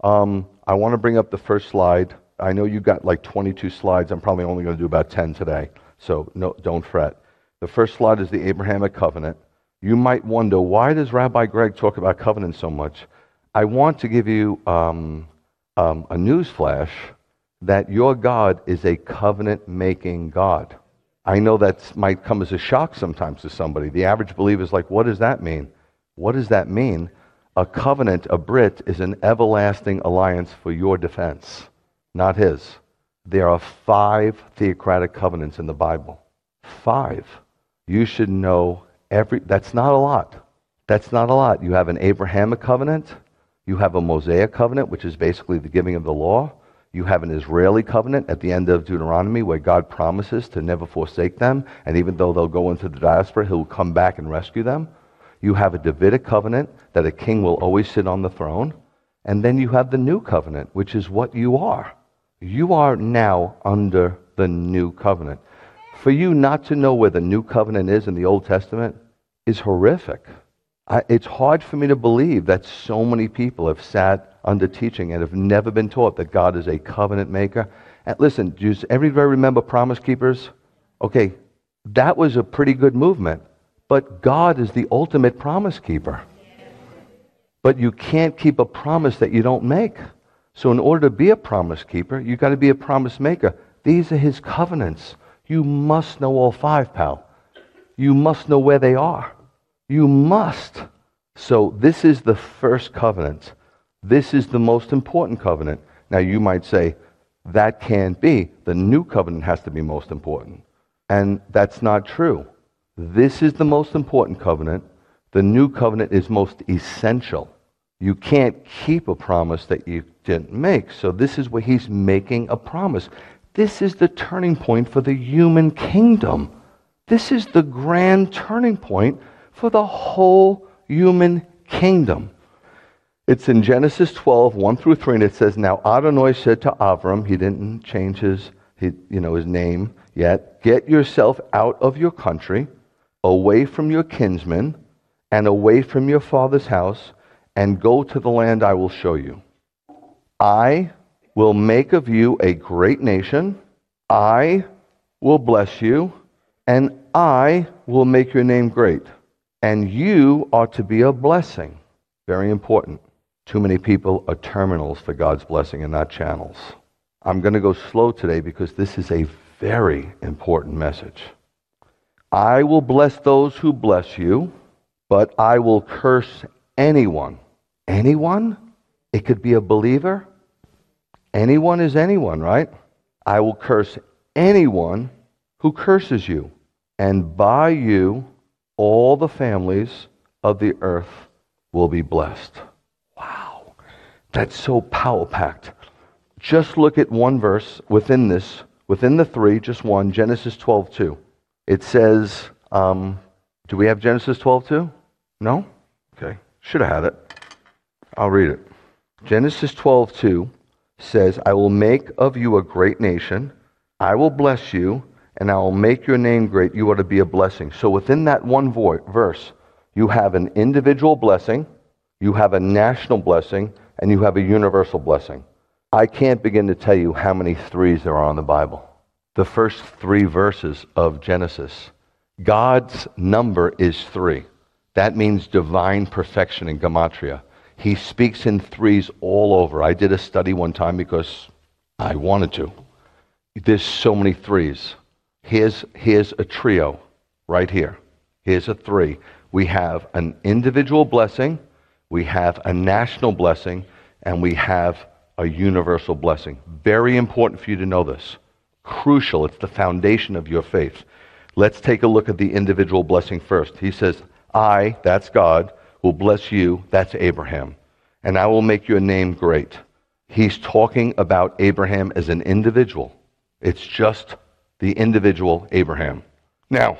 Um, I want to bring up the first slide. I know you got like 22 slides. I'm probably only going to do about 10 today, so no, don't fret. The first slide is the Abrahamic covenant. You might wonder why does Rabbi Greg talk about covenant so much? I want to give you um, um, a news flash that your God is a covenant making God. I know that might come as a shock sometimes to somebody. The average believer is like, what does that mean? What does that mean? A covenant, a Brit, is an everlasting alliance for your defense, not his. There are five theocratic covenants in the Bible. Five. You should know every, that's not a lot. That's not a lot. You have an Abrahamic covenant, you have a Mosaic covenant, which is basically the giving of the law. You have an Israeli covenant at the end of Deuteronomy where God promises to never forsake them, and even though they'll go into the diaspora, he'll come back and rescue them. You have a Davidic covenant that a king will always sit on the throne. And then you have the new covenant, which is what you are. You are now under the new covenant. For you not to know where the new covenant is in the Old Testament is horrific. I, it's hard for me to believe that so many people have sat under teaching and have never been taught that God is a covenant maker. And listen, does everybody remember Promise Keepers? Okay, that was a pretty good movement, but God is the ultimate promise keeper. But you can't keep a promise that you don't make. So, in order to be a promise keeper, you've got to be a promise maker. These are his covenants. You must know all five, pal. You must know where they are. You must. So, this is the first covenant. This is the most important covenant. Now, you might say, that can't be. The new covenant has to be most important. And that's not true. This is the most important covenant. The new covenant is most essential. You can't keep a promise that you didn't make. So, this is where he's making a promise. This is the turning point for the human kingdom. This is the grand turning point for the whole human kingdom. It's in Genesis 12, 1 through 3, and it says, Now Adonai said to Avram, he didn't change his, his, you know, his name yet, get yourself out of your country, away from your kinsmen, and away from your father's house, and go to the land I will show you. I will make of you a great nation. I will bless you, and I will make your name great and you are to be a blessing. Very important. Too many people are terminals for God's blessing and not channels. I'm going to go slow today because this is a very important message. I will bless those who bless you, but I will curse anyone. Anyone? It could be a believer, Anyone is anyone, right? I will curse anyone who curses you, and by you all the families of the earth will be blessed. Wow. That's so power packed. Just look at one verse within this, within the three, just one, Genesis 12 2. It says, um, do we have Genesis 12 2? No? Okay. Should have had it. I'll read it. Genesis 12 2 says, I will make of you a great nation. I will bless you, and I will make your name great. You are to be a blessing. So within that one vo- verse, you have an individual blessing, you have a national blessing, and you have a universal blessing. I can't begin to tell you how many threes there are in the Bible. The first three verses of Genesis. God's number is three. That means divine perfection in Gematria. He speaks in threes all over. I did a study one time because I wanted to. There's so many threes. Here's, here's a trio right here. Here's a three. We have an individual blessing, we have a national blessing, and we have a universal blessing. Very important for you to know this. Crucial. It's the foundation of your faith. Let's take a look at the individual blessing first. He says, I, that's God, will bless you, that's Abraham, and I will make your name great. He's talking about Abraham as an individual. It's just the individual Abraham. Now,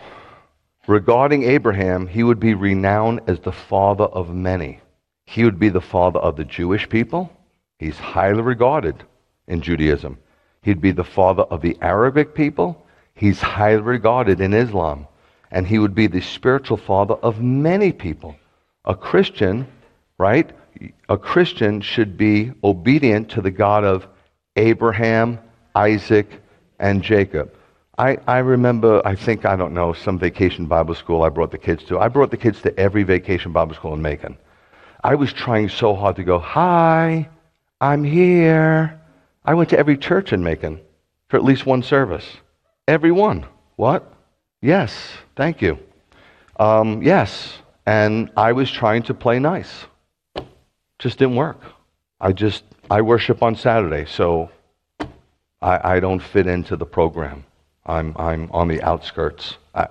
regarding Abraham, he would be renowned as the father of many. He would be the father of the Jewish people. He's highly regarded in Judaism. He'd be the father of the Arabic people. He's highly regarded in Islam. And he would be the spiritual father of many people. A Christian, right? A Christian should be obedient to the God of Abraham, Isaac, and Jacob. I, I remember, I think, I don't know, some vacation Bible school I brought the kids to. I brought the kids to every vacation Bible school in Macon. I was trying so hard to go, Hi, I'm here. I went to every church in Macon for at least one service. Every one. What? Yes, thank you. Um, yes, and I was trying to play nice. Just didn't work. I just, I worship on Saturday, so I, I don't fit into the program. I'm, I'm on the outskirts. I,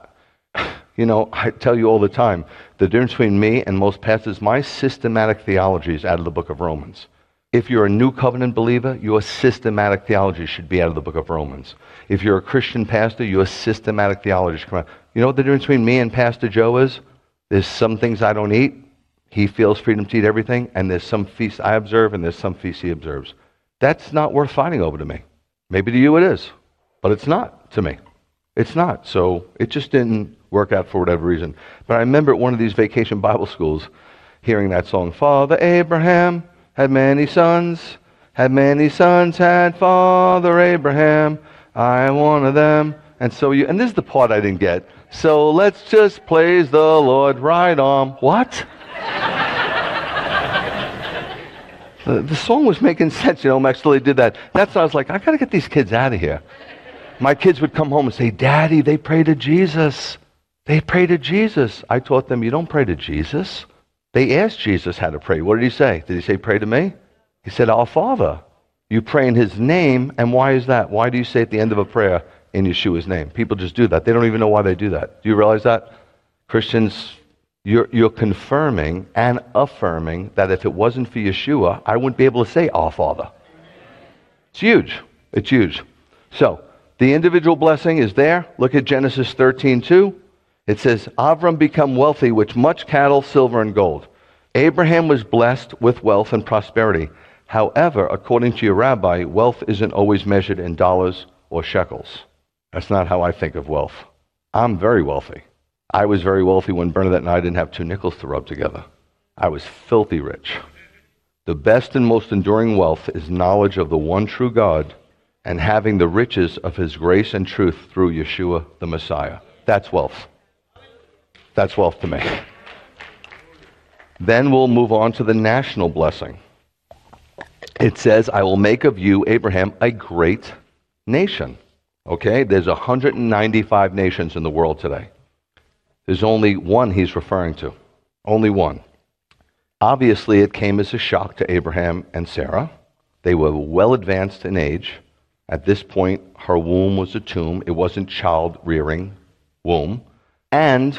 you know, I tell you all the time the difference between me and most pastors, my systematic theology is out of the book of Romans. If you're a new covenant believer, your systematic theology should be out of the book of Romans. If you're a Christian pastor, your systematic theology should come out. You know what the difference between me and Pastor Joe is? There's some things I don't eat. He feels freedom to eat everything. And there's some feasts I observe, and there's some feasts he observes. That's not worth fighting over to me. Maybe to you it is, but it's not to me. It's not. So it just didn't work out for whatever reason. But I remember at one of these vacation Bible schools hearing that song, Father Abraham had many sons, had many sons, had Father Abraham. I am one of them. And so you, and this is the part I didn't get. So let's just praise the Lord right on. What? the, the, song was making sense, you know. Max Lilly did that. That's why I was like, I got to get these kids out of here. My kids would come home and say, Daddy, they pray to Jesus. They pray to Jesus. I taught them, you don't pray to Jesus. They asked Jesus how to pray. What did he say? Did he say, Pray to me? He said, Our Father. You pray in his name. And why is that? Why do you say at the end of a prayer in Yeshua's name? People just do that. They don't even know why they do that. Do you realize that? Christians, you're, you're confirming and affirming that if it wasn't for Yeshua, I wouldn't be able to say Our Father. It's huge. It's huge. So, the individual blessing is there. Look at Genesis 13, 2. It says, Avram become wealthy with much cattle, silver, and gold. Abraham was blessed with wealth and prosperity. However, according to your rabbi, wealth isn't always measured in dollars or shekels. That's not how I think of wealth. I'm very wealthy. I was very wealthy when Bernadette and I didn't have two nickels to rub together. I was filthy rich. The best and most enduring wealth is knowledge of the one true God and having the riches of his grace and truth through Yeshua the Messiah. That's wealth. That's wealth to me. Then we'll move on to the national blessing. It says, I will make of you, Abraham, a great nation. Okay? There's 195 nations in the world today. There's only one he's referring to. Only one. Obviously, it came as a shock to Abraham and Sarah. They were well advanced in age. At this point, her womb was a tomb. It wasn't child rearing womb. And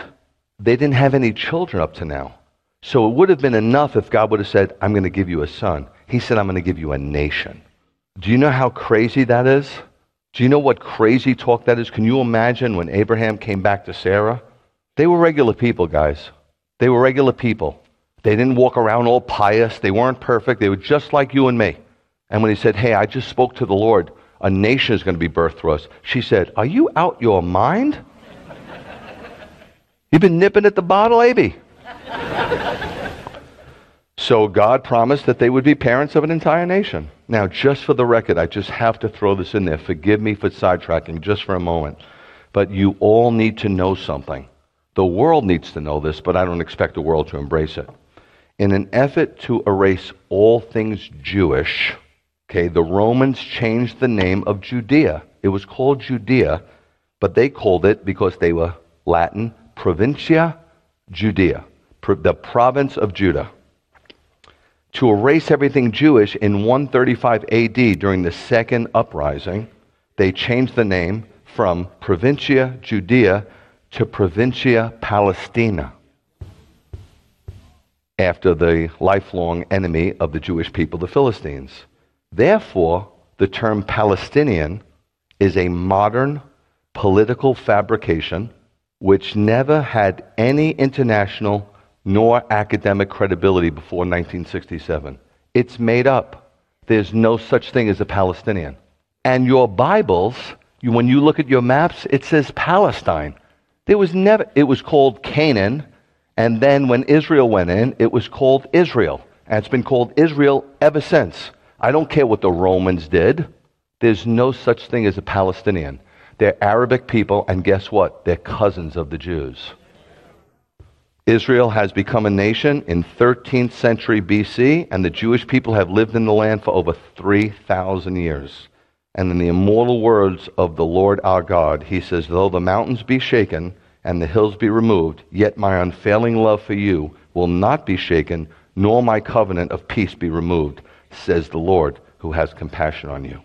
they didn't have any children up to now. So it would have been enough if God would have said, I'm going to give you a son. He said, I'm going to give you a nation. Do you know how crazy that is? Do you know what crazy talk that is? Can you imagine when Abraham came back to Sarah? They were regular people, guys. They were regular people. They didn't walk around all pious. They weren't perfect. They were just like you and me. And when he said, Hey, I just spoke to the Lord, a nation is going to be birthed through us, she said, Are you out your mind? You've been nipping at the bottle, Abby. so God promised that they would be parents of an entire nation. Now, just for the record, I just have to throw this in there. Forgive me for sidetracking just for a moment. But you all need to know something. The world needs to know this, but I don't expect the world to embrace it. In an effort to erase all things Jewish, okay, the Romans changed the name of Judea. It was called Judea, but they called it, because they were Latin, Provincia Judea, the province of Judah. To erase everything Jewish in 135 AD during the second uprising, they changed the name from Provincia Judea to Provincia Palestina after the lifelong enemy of the Jewish people, the Philistines. Therefore, the term Palestinian is a modern political fabrication which never had any international nor academic credibility before 1967. It's made up. There's no such thing as a Palestinian. And your Bibles, when you look at your maps, it says Palestine. There was never, it was called Canaan, and then when Israel went in, it was called Israel. And it's been called Israel ever since. I don't care what the Romans did. There's no such thing as a Palestinian. They're Arabic people, and guess what? They're cousins of the Jews. Israel has become a nation in 13th century BC, and the Jewish people have lived in the land for over 3,000 years. And in the immortal words of the Lord our God, he says, Though the mountains be shaken and the hills be removed, yet my unfailing love for you will not be shaken, nor my covenant of peace be removed, says the Lord who has compassion on you.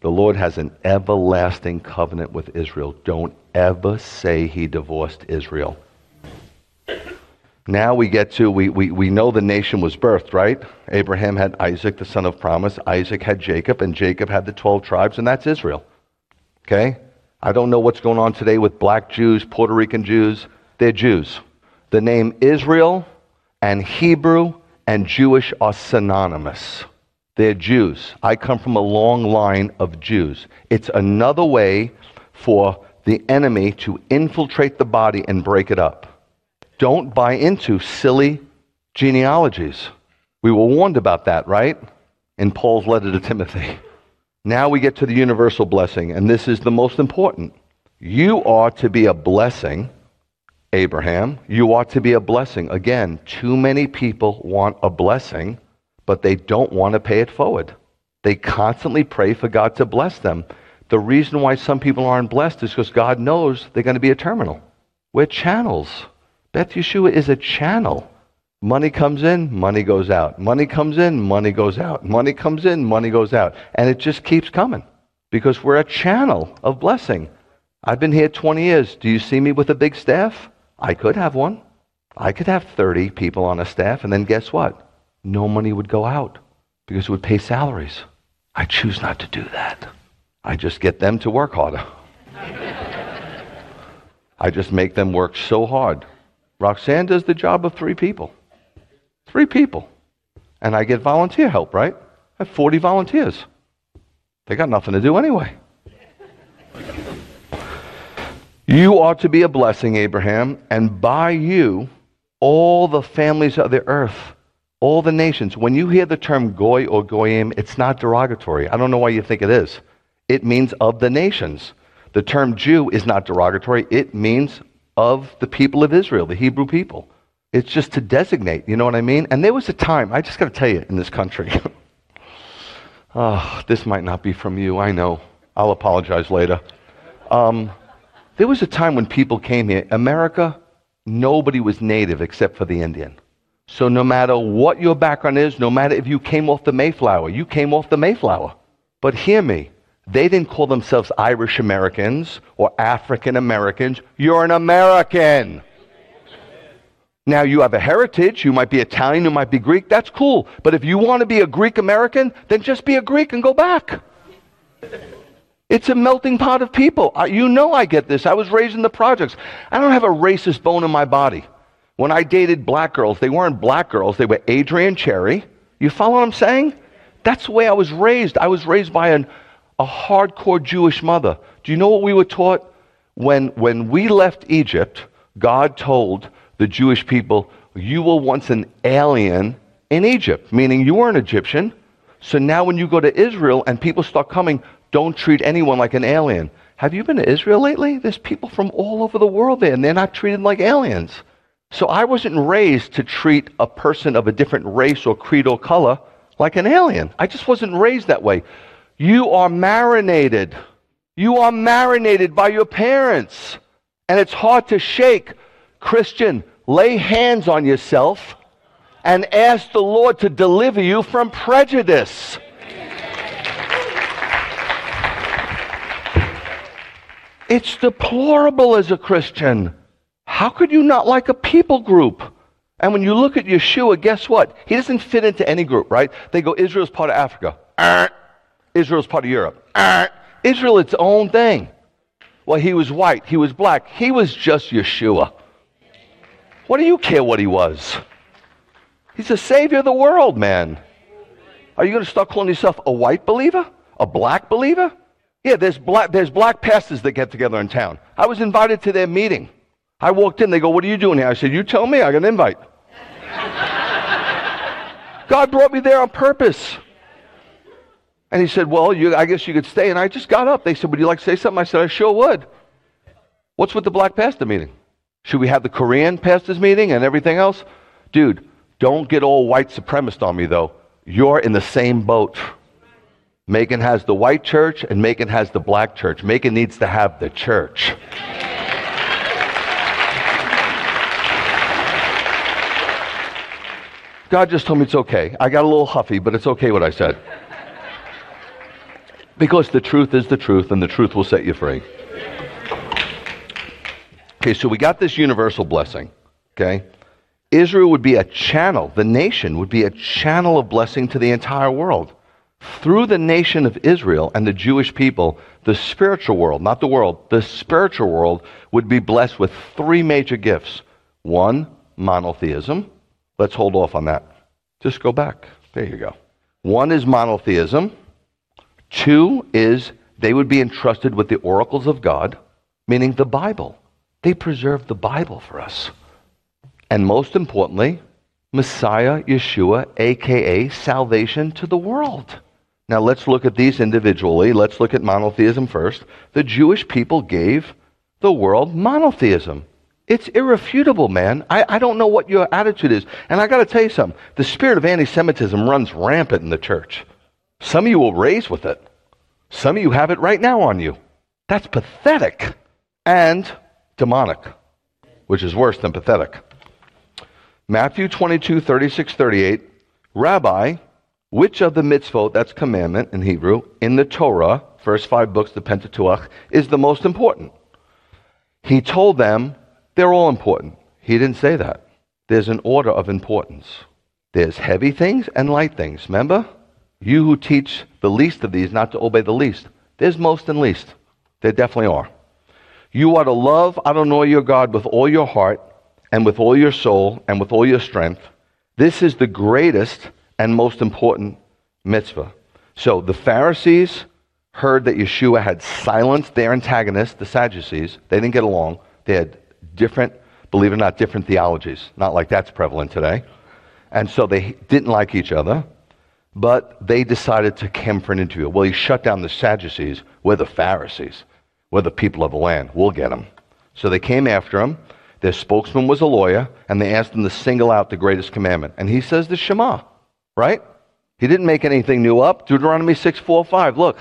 The Lord has an everlasting covenant with Israel. Don't ever say he divorced Israel. Now we get to, we, we, we know the nation was birthed, right? Abraham had Isaac, the son of promise. Isaac had Jacob, and Jacob had the 12 tribes, and that's Israel. Okay? I don't know what's going on today with black Jews, Puerto Rican Jews. They're Jews. The name Israel and Hebrew and Jewish are synonymous. They're Jews. I come from a long line of Jews. It's another way for the enemy to infiltrate the body and break it up. Don't buy into silly genealogies. We were warned about that, right? In Paul's letter to Timothy. Now we get to the universal blessing, and this is the most important. You are to be a blessing, Abraham. You are to be a blessing. Again, too many people want a blessing, but they don't want to pay it forward. They constantly pray for God to bless them. The reason why some people aren't blessed is because God knows they're going to be a terminal. We're channels. Beth Yeshua is a channel. Money comes in, money goes out. Money comes in, money goes out. Money comes in, money goes out. And it just keeps coming because we're a channel of blessing. I've been here 20 years. Do you see me with a big staff? I could have one. I could have 30 people on a staff, and then guess what? No money would go out because it would pay salaries. I choose not to do that. I just get them to work harder. I just make them work so hard Roxanne does the job of three people. Three people. And I get volunteer help, right? I have 40 volunteers. They got nothing to do anyway. You are to be a blessing, Abraham, and by you, all the families of the earth, all the nations. When you hear the term goy or goyim, it's not derogatory. I don't know why you think it is. It means of the nations. The term Jew is not derogatory, it means of the people of Israel, the Hebrew people. It's just to designate, you know what I mean? And there was a time, I just got to tell you, in this country. oh, this might not be from you, I know. I'll apologize later. Um, there was a time when people came here. America, nobody was native except for the Indian. So no matter what your background is, no matter if you came off the Mayflower, you came off the Mayflower. But hear me, they didn't call themselves Irish Americans or African Americans. You're an American. Now, you have a heritage. You might be Italian, you might be Greek. That's cool. But if you want to be a Greek American, then just be a Greek and go back. It's a melting pot of people. You know I get this. I was raised in the projects. I don't have a racist bone in my body. When I dated black girls, they weren't black girls, they were Adrienne Cherry. You follow what I'm saying? That's the way I was raised. I was raised by an, a hardcore Jewish mother. Do you know what we were taught? When, when we left Egypt, God told the Jewish people, You were once an alien in Egypt, meaning you weren't Egyptian. So now when you go to Israel and people start coming, don't treat anyone like an alien. Have you been to Israel lately? There's people from all over the world there, and they're not treated like aliens. So I wasn't raised to treat a person of a different race or creed or color like an alien. I just wasn't raised that way. You are marinated. You are marinated by your parents. And it's hard to shake. Christian, lay hands on yourself and ask the Lord to deliver you from prejudice. It's deplorable as a Christian. How could you not like a people group? And when you look at Yeshua, guess what? He doesn't fit into any group, right? They go, Israel's part of Africa. Uh, Israel's part of Europe. Israel, its own thing. Well, he was white, he was black, he was just Yeshua. What do you care what he was? He's the savior of the world, man. Are you going to start calling yourself a white believer? A black believer? Yeah, there's black, there's black pastors that get together in town. I was invited to their meeting. I walked in, they go, What are you doing here? I said, You tell me, I got an invite. God brought me there on purpose. And he said, Well, you, I guess you could stay. And I just got up. They said, Would you like to say something? I said, I sure would. What's with the black pastor meeting? Should we have the Korean pastors meeting and everything else? Dude, don't get all white supremacist on me, though. You're in the same boat. Macon has the white church and Macon has the black church. Macon needs to have the church. God just told me it's okay. I got a little huffy, but it's okay what I said. Because the truth is the truth, and the truth will set you free. Okay, so we got this universal blessing. Okay? Israel would be a channel, the nation would be a channel of blessing to the entire world. Through the nation of Israel and the Jewish people, the spiritual world, not the world, the spiritual world would be blessed with three major gifts. One, monotheism. Let's hold off on that. Just go back. There you go. One is monotheism. Two is they would be entrusted with the oracles of God, meaning the Bible. They preserve the Bible for us. And most importantly, Messiah, Yeshua, aka salvation to the world. Now let's look at these individually. Let's look at monotheism first. The Jewish people gave the world monotheism. It's irrefutable, man. I, I don't know what your attitude is. And I got to tell you something the spirit of anti Semitism runs rampant in the church. Some of you will raise with it, some of you have it right now on you. That's pathetic and demonic, which is worse than pathetic. Matthew 22, 36, 38. Rabbi, which of the mitzvot, that's commandment in Hebrew, in the Torah, first five books, the Pentateuch, is the most important? He told them, they're all important. He didn't say that. There's an order of importance. There's heavy things and light things. Remember? You who teach the least of these not to obey the least. There's most and least. There definitely are. You are to love Adonai your God with all your heart and with all your soul and with all your strength. This is the greatest and most important mitzvah. So the Pharisees heard that Yeshua had silenced their antagonists, the Sadducees. They didn't get along. They had different, believe it or not, different theologies. Not like that's prevalent today. And so they didn't like each other, but they decided to come for an interview. Well, he shut down the Sadducees. We're the Pharisees. We're the people of the land. We'll get them. So they came after him. Their spokesman was a lawyer, and they asked him to single out the greatest commandment. And he says the Shema, right? He didn't make anything new up. Deuteronomy 6, 4, 5. Look.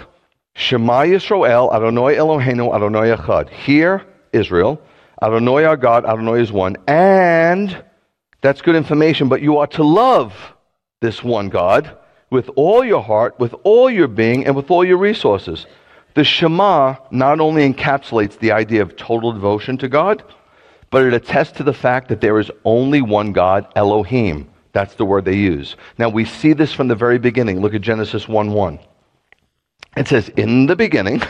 Shema Yisrael, Adonai Eloheinu, Adonai Echad. Hear, Israel, Adonai our God, Adonai is one, and That's good information, but you are to love this one God with all your heart, with all your being, and with all your resources. The Shema not only encapsulates the idea of total devotion to God, but it attests to the fact that there is only one God, Elohim. That's the word they use. Now we see this from the very beginning. Look at Genesis 1 1. It says, In the beginning,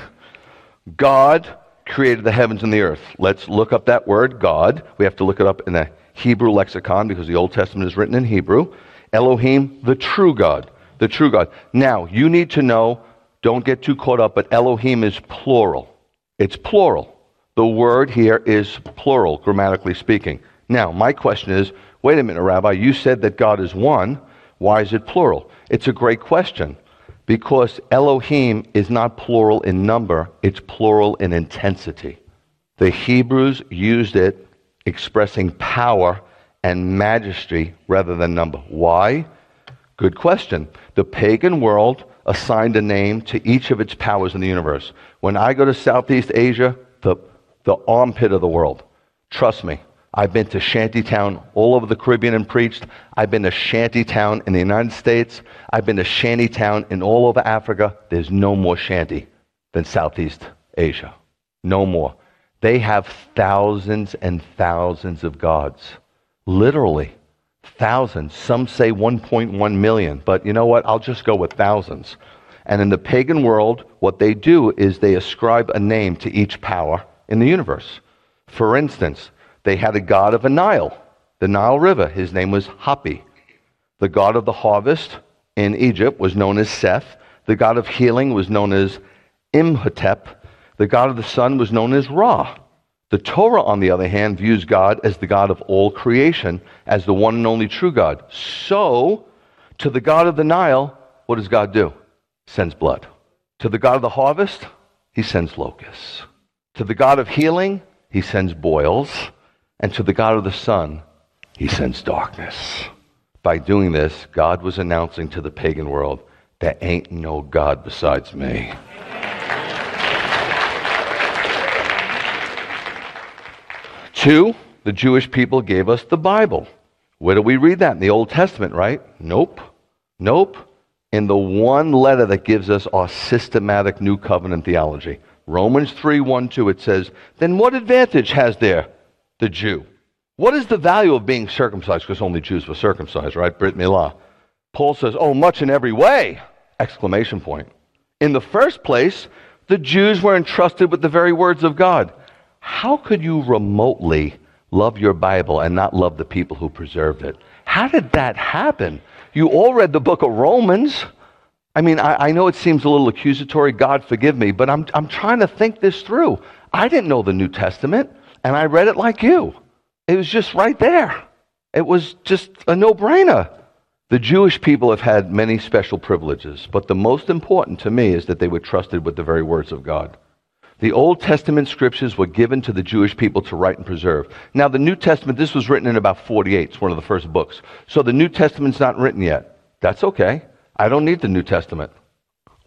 God created the heavens and the earth. Let's look up that word, God. We have to look it up in the Hebrew lexicon because the Old Testament is written in Hebrew. Elohim, the true God. The true God. Now, you need to know, don't get too caught up, but Elohim is plural. It's plural. The word here is plural, grammatically speaking. Now, my question is wait a minute, Rabbi, you said that God is one. Why is it plural? It's a great question because Elohim is not plural in number, it's plural in intensity. The Hebrews used it expressing power and majesty rather than number. Why? Good question. The pagan world assigned a name to each of its powers in the universe. When I go to Southeast Asia, the, the armpit of the world, trust me, I've been to shantytown all over the Caribbean and preached. I've been to shantytown in the United States. I've been to shantytown in all over Africa. There's no more shanty than Southeast Asia. No more. They have thousands and thousands of gods. Literally, thousands. Some say 1.1 million, but you know what? I'll just go with thousands. And in the pagan world, what they do is they ascribe a name to each power in the universe. For instance, they had a god of a Nile, the Nile River. His name was Hapi. The god of the harvest in Egypt was known as Seth. The god of healing was known as Imhotep. The god of the sun was known as Ra. The Torah, on the other hand, views God as the God of all creation, as the one and only true God. So, to the God of the Nile, what does God do? Sends blood. To the God of the harvest, he sends locusts. To the God of healing, he sends boils. And to the God of the sun, he sends darkness. By doing this, God was announcing to the pagan world, there ain't no God besides me. Two, the Jewish people gave us the Bible. Where do we read that? In the Old Testament, right? Nope. Nope. In the one letter that gives us our systematic new covenant theology. Romans 3 1 2, it says, Then what advantage has there the Jew. What is the value of being circumcised? Because only Jews were circumcised, right? Brit Milah. Paul says, oh, much in every way! Exclamation point. In the first place, the Jews were entrusted with the very words of God. How could you remotely love your Bible and not love the people who preserved it? How did that happen? You all read the book of Romans. I mean, I, I, know it seems a little accusatory, God forgive me, but I'm, I'm trying to think this through. I didn't know the New Testament and I read it like you. It was just right there. It was just a no brainer. The Jewish people have had many special privileges, but the most important to me is that they were trusted with the very words of God. The Old Testament scriptures were given to the Jewish people to write and preserve. Now, the New Testament, this was written in about 48. It's one of the first books. So the New Testament's not written yet. That's okay. I don't need the New Testament.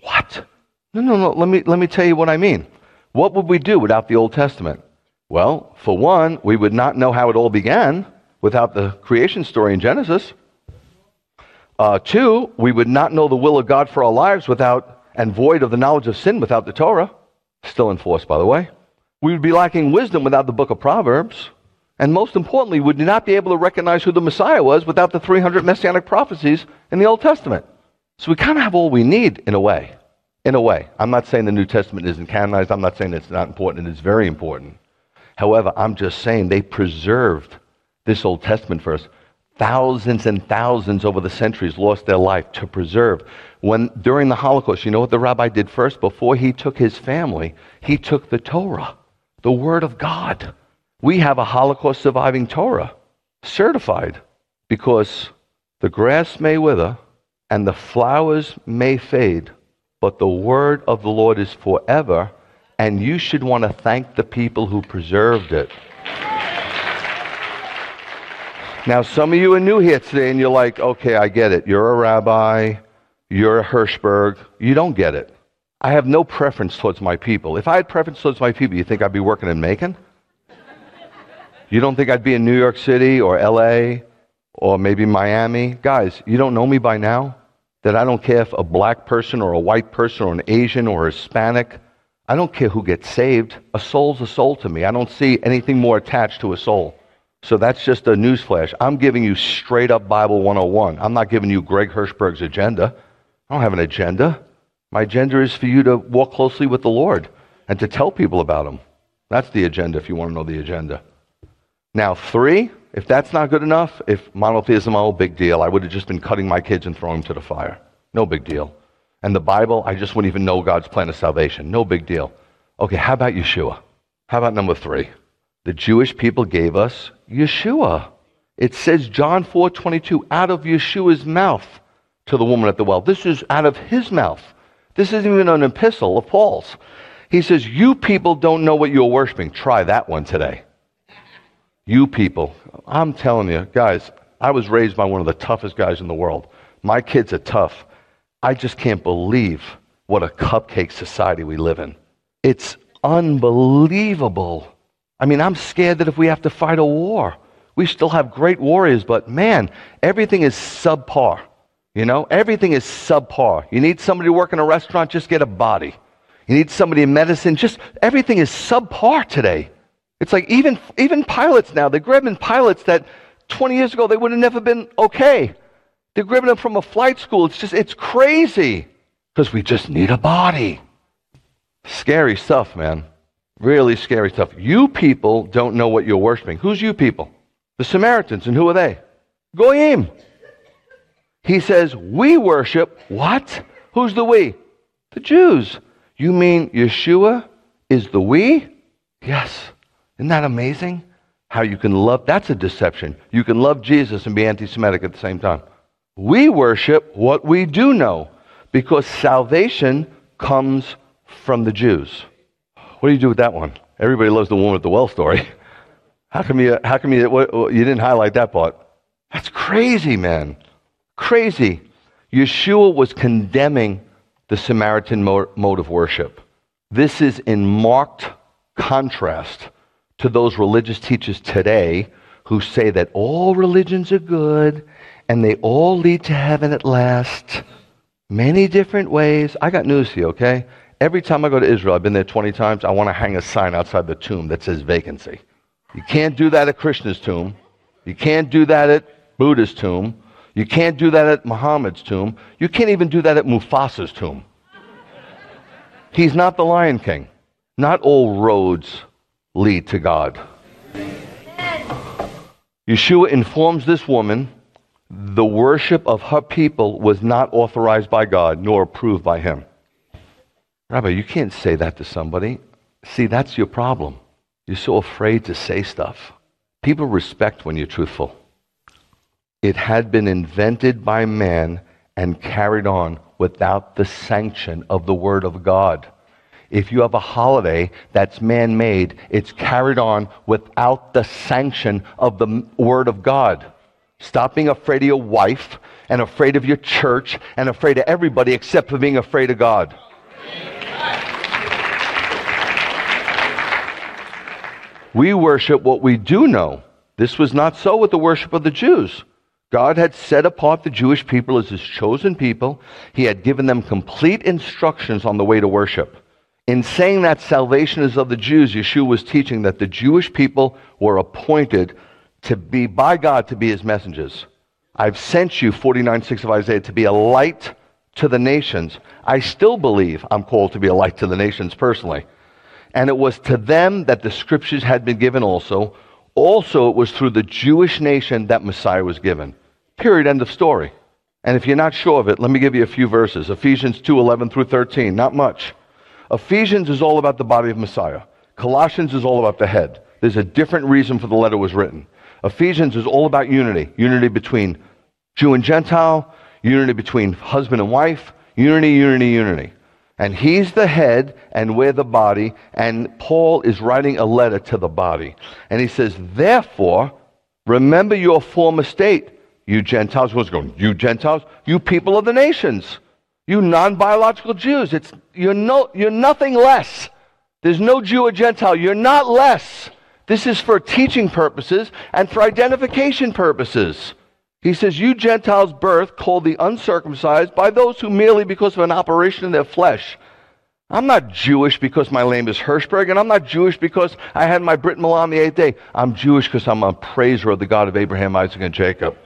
What? No, no, no. Let me, let me tell you what I mean. What would we do without the Old Testament? Well, for one, we would not know how it all began without the creation story in Genesis. Uh, two, we would not know the will of God for our lives without and void of the knowledge of sin without the Torah, still in force, by the way. We would be lacking wisdom without the book of Proverbs. And most importantly, we would not be able to recognize who the Messiah was without the 300 messianic prophecies in the Old Testament. So we kind of have all we need in a way. In a way. I'm not saying the New Testament isn't canonized. I'm not saying it's not important. It's very important. However, I'm just saying they preserved this Old Testament for us. Thousands and thousands over the centuries lost their life to preserve. When during the Holocaust, you know what the rabbi did first? Before he took his family, he took the Torah, the Word of God. We have a Holocaust surviving Torah, certified, because the grass may wither and the flowers may fade, but the word of the Lord is forever and you should want to thank the people who preserved it. Now, some of you are new here today and you're like, okay, I get it. You're a rabbi, you're a Hershberg. You don't get it. I have no preference towards my people. If I had preference towards my people, you think I'd be working in Macon? You don't think I'd be in New York City or LA or maybe Miami. Guys, you don't know me by now? That I don't care if a black person or a white person or an Asian or Hispanic, I don't care who gets saved. A soul's a soul to me. I don't see anything more attached to a soul. So that's just a newsflash. I'm giving you straight up Bible 101. I'm not giving you Greg Hershberg's agenda. I don't have an agenda. My agenda is for you to walk closely with the Lord and to tell people about Him. That's the agenda if you want to know the agenda. Now, three, if that's not good enough, if monotheism, oh, big deal, I would have just been cutting my kids and throwing them to the fire. No big deal. And the Bible, I just wouldn't even know God's plan of salvation. No big deal. Okay, how about Yeshua? How about number three? The Jewish people gave us Yeshua. It says John 4 22, out of Yeshua's mouth to the woman at the well. This is out of his mouth. This isn't even an epistle of Paul's. He says, You people don't know what you're worshiping. Try that one today. You people. I'm telling you, guys, I was raised by one of the toughest guys in the world. My kids are tough. I just can't believe what a cupcake society we live in. It's unbelievable. I mean, I'm scared that if we have to fight a war, we still have great warriors, but man, everything is subpar. You know, everything is subpar. You need somebody to work in a restaurant, just get a body. You need somebody in medicine, just everything is subpar today. It's like even, even pilots now, they're grabbing pilots that 20 years ago they would have never been okay. They're grabbing them from a flight school. It's just, it's crazy because we just need a body. Scary stuff, man. Really scary stuff. You people don't know what you're worshiping. Who's you people? The Samaritans. And who are they? Goyim. He says, We worship what? Who's the we? The Jews. You mean Yeshua is the we? Yes. Isn't that amazing? How you can love, that's a deception. You can love Jesus and be anti Semitic at the same time. We worship what we do know because salvation comes from the Jews. What do you do with that one? Everybody loves the woman with the well story. How come you, how come you, you didn't highlight that part? That's crazy, man. Crazy. Yeshua was condemning the Samaritan mode of worship. This is in marked contrast to those religious teachers today who say that all religions are good and they all lead to heaven at last. Many different ways. I got news for you, okay? Every time I go to Israel, I've been there 20 times, I want to hang a sign outside the tomb that says vacancy. You can't do that at Krishna's tomb. You can't do that at Buddha's tomb. You can't do that at Muhammad's tomb. You can't even do that at Mufasa's tomb. He's not the Lion King. Not all roads lead to God. Yeshua informs this woman the worship of her people was not authorized by God nor approved by him. Rabbi, you can't say that to somebody. See, that's your problem. You're so afraid to say stuff. People respect when you're truthful. It had been invented by man and carried on without the sanction of the Word of God. If you have a holiday that's man made, it's carried on without the sanction of the Word of God. Stop being afraid of your wife and afraid of your church and afraid of everybody except for being afraid of God. We worship what we do know. This was not so with the worship of the Jews. God had set apart the Jewish people as his chosen people. He had given them complete instructions on the way to worship. In saying that salvation is of the Jews, Yeshua was teaching that the Jewish people were appointed to be by God to be his messengers. I've sent you, 49 6 of Isaiah, to be a light to the nations. I still believe I'm called to be a light to the nations personally. And it was to them that the scriptures had been given also. Also, it was through the Jewish nation that Messiah was given. Period. End of story. And if you're not sure of it, let me give you a few verses. Ephesians 2 11 through 13. Not much. Ephesians is all about the body of Messiah. Colossians is all about the head. There's a different reason for the letter was written. Ephesians is all about unity unity between Jew and Gentile, unity between husband and wife, unity, unity, unity. And he's the head, and we're the body. And Paul is writing a letter to the body. And he says, Therefore, remember your former state you Gentiles, what's going? You Gentiles, you people of the nations, you non-biological Jews. It's you're no, you're nothing less. There's no Jew or Gentile. You're not less. This is for teaching purposes and for identification purposes. He says, You Gentiles' birth, called the uncircumcised, by those who merely because of an operation in their flesh. I'm not Jewish because my name is Hershberg, and I'm not Jewish because I had my Brit Milah on the eighth day. I'm Jewish because I'm a praiser of the God of Abraham, Isaac, and Jacob.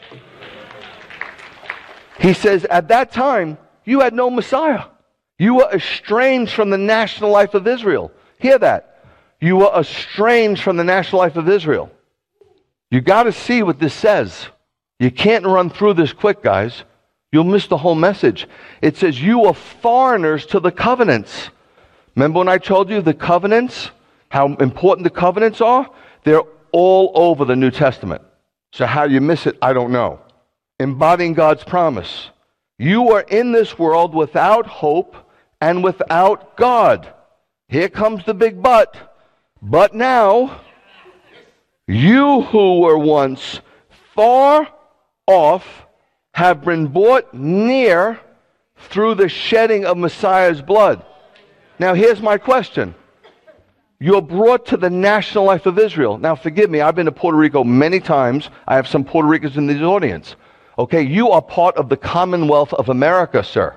He says, At that time, you had no Messiah. You were estranged from the national life of Israel. Hear that. You were estranged from the national life of Israel. You got to see what this says. You can't run through this quick, guys. You'll miss the whole message. It says, You are foreigners to the covenants. Remember when I told you the covenants, how important the covenants are? They're all over the New Testament. So, how you miss it, I don't know. Embodying God's promise. You are in this world without hope and without God. Here comes the big but. But now, you who were once far off have been brought near through the shedding of Messiah's blood. Now, here's my question. You're brought to the national life of Israel. Now, forgive me, I've been to Puerto Rico many times. I have some Puerto Ricans in the audience. Okay, you are part of the Commonwealth of America, sir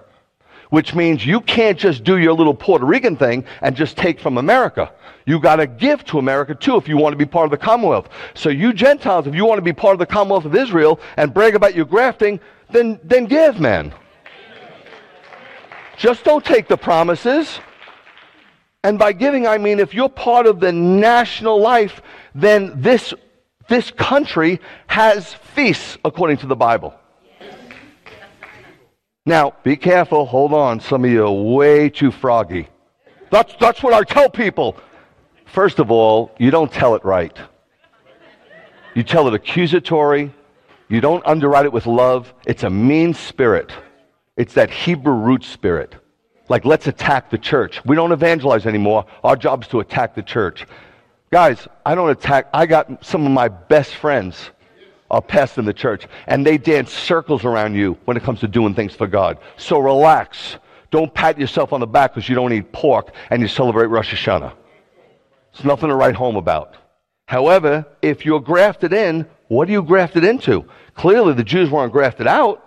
which means you can't just do your little Puerto Rican thing and just take from America. You got to give to America too if you want to be part of the Commonwealth. So you Gentiles, if you want to be part of the Commonwealth of Israel and brag about your grafting, then then give, man. Just don't take the promises. And by giving, I mean if you're part of the national life, then this this country has feasts according to the Bible. Now, be careful. Hold on. Some of you are way too froggy. That's, that's what I tell people. First of all, you don't tell it right. You tell it accusatory. You don't underwrite it with love. It's a mean spirit. It's that Hebrew root spirit. Like, let's attack the church. We don't evangelize anymore. Our job is to attack the church. Guys, I don't attack. I got some of my best friends are passed in the church, and they dance circles around you when it comes to doing things for God. So relax. Don't pat yourself on the back because you don't eat pork and you celebrate Rosh Hashanah. It's nothing to write home about. However, if you're grafted in, what are you grafted into? Clearly, the Jews weren't grafted out.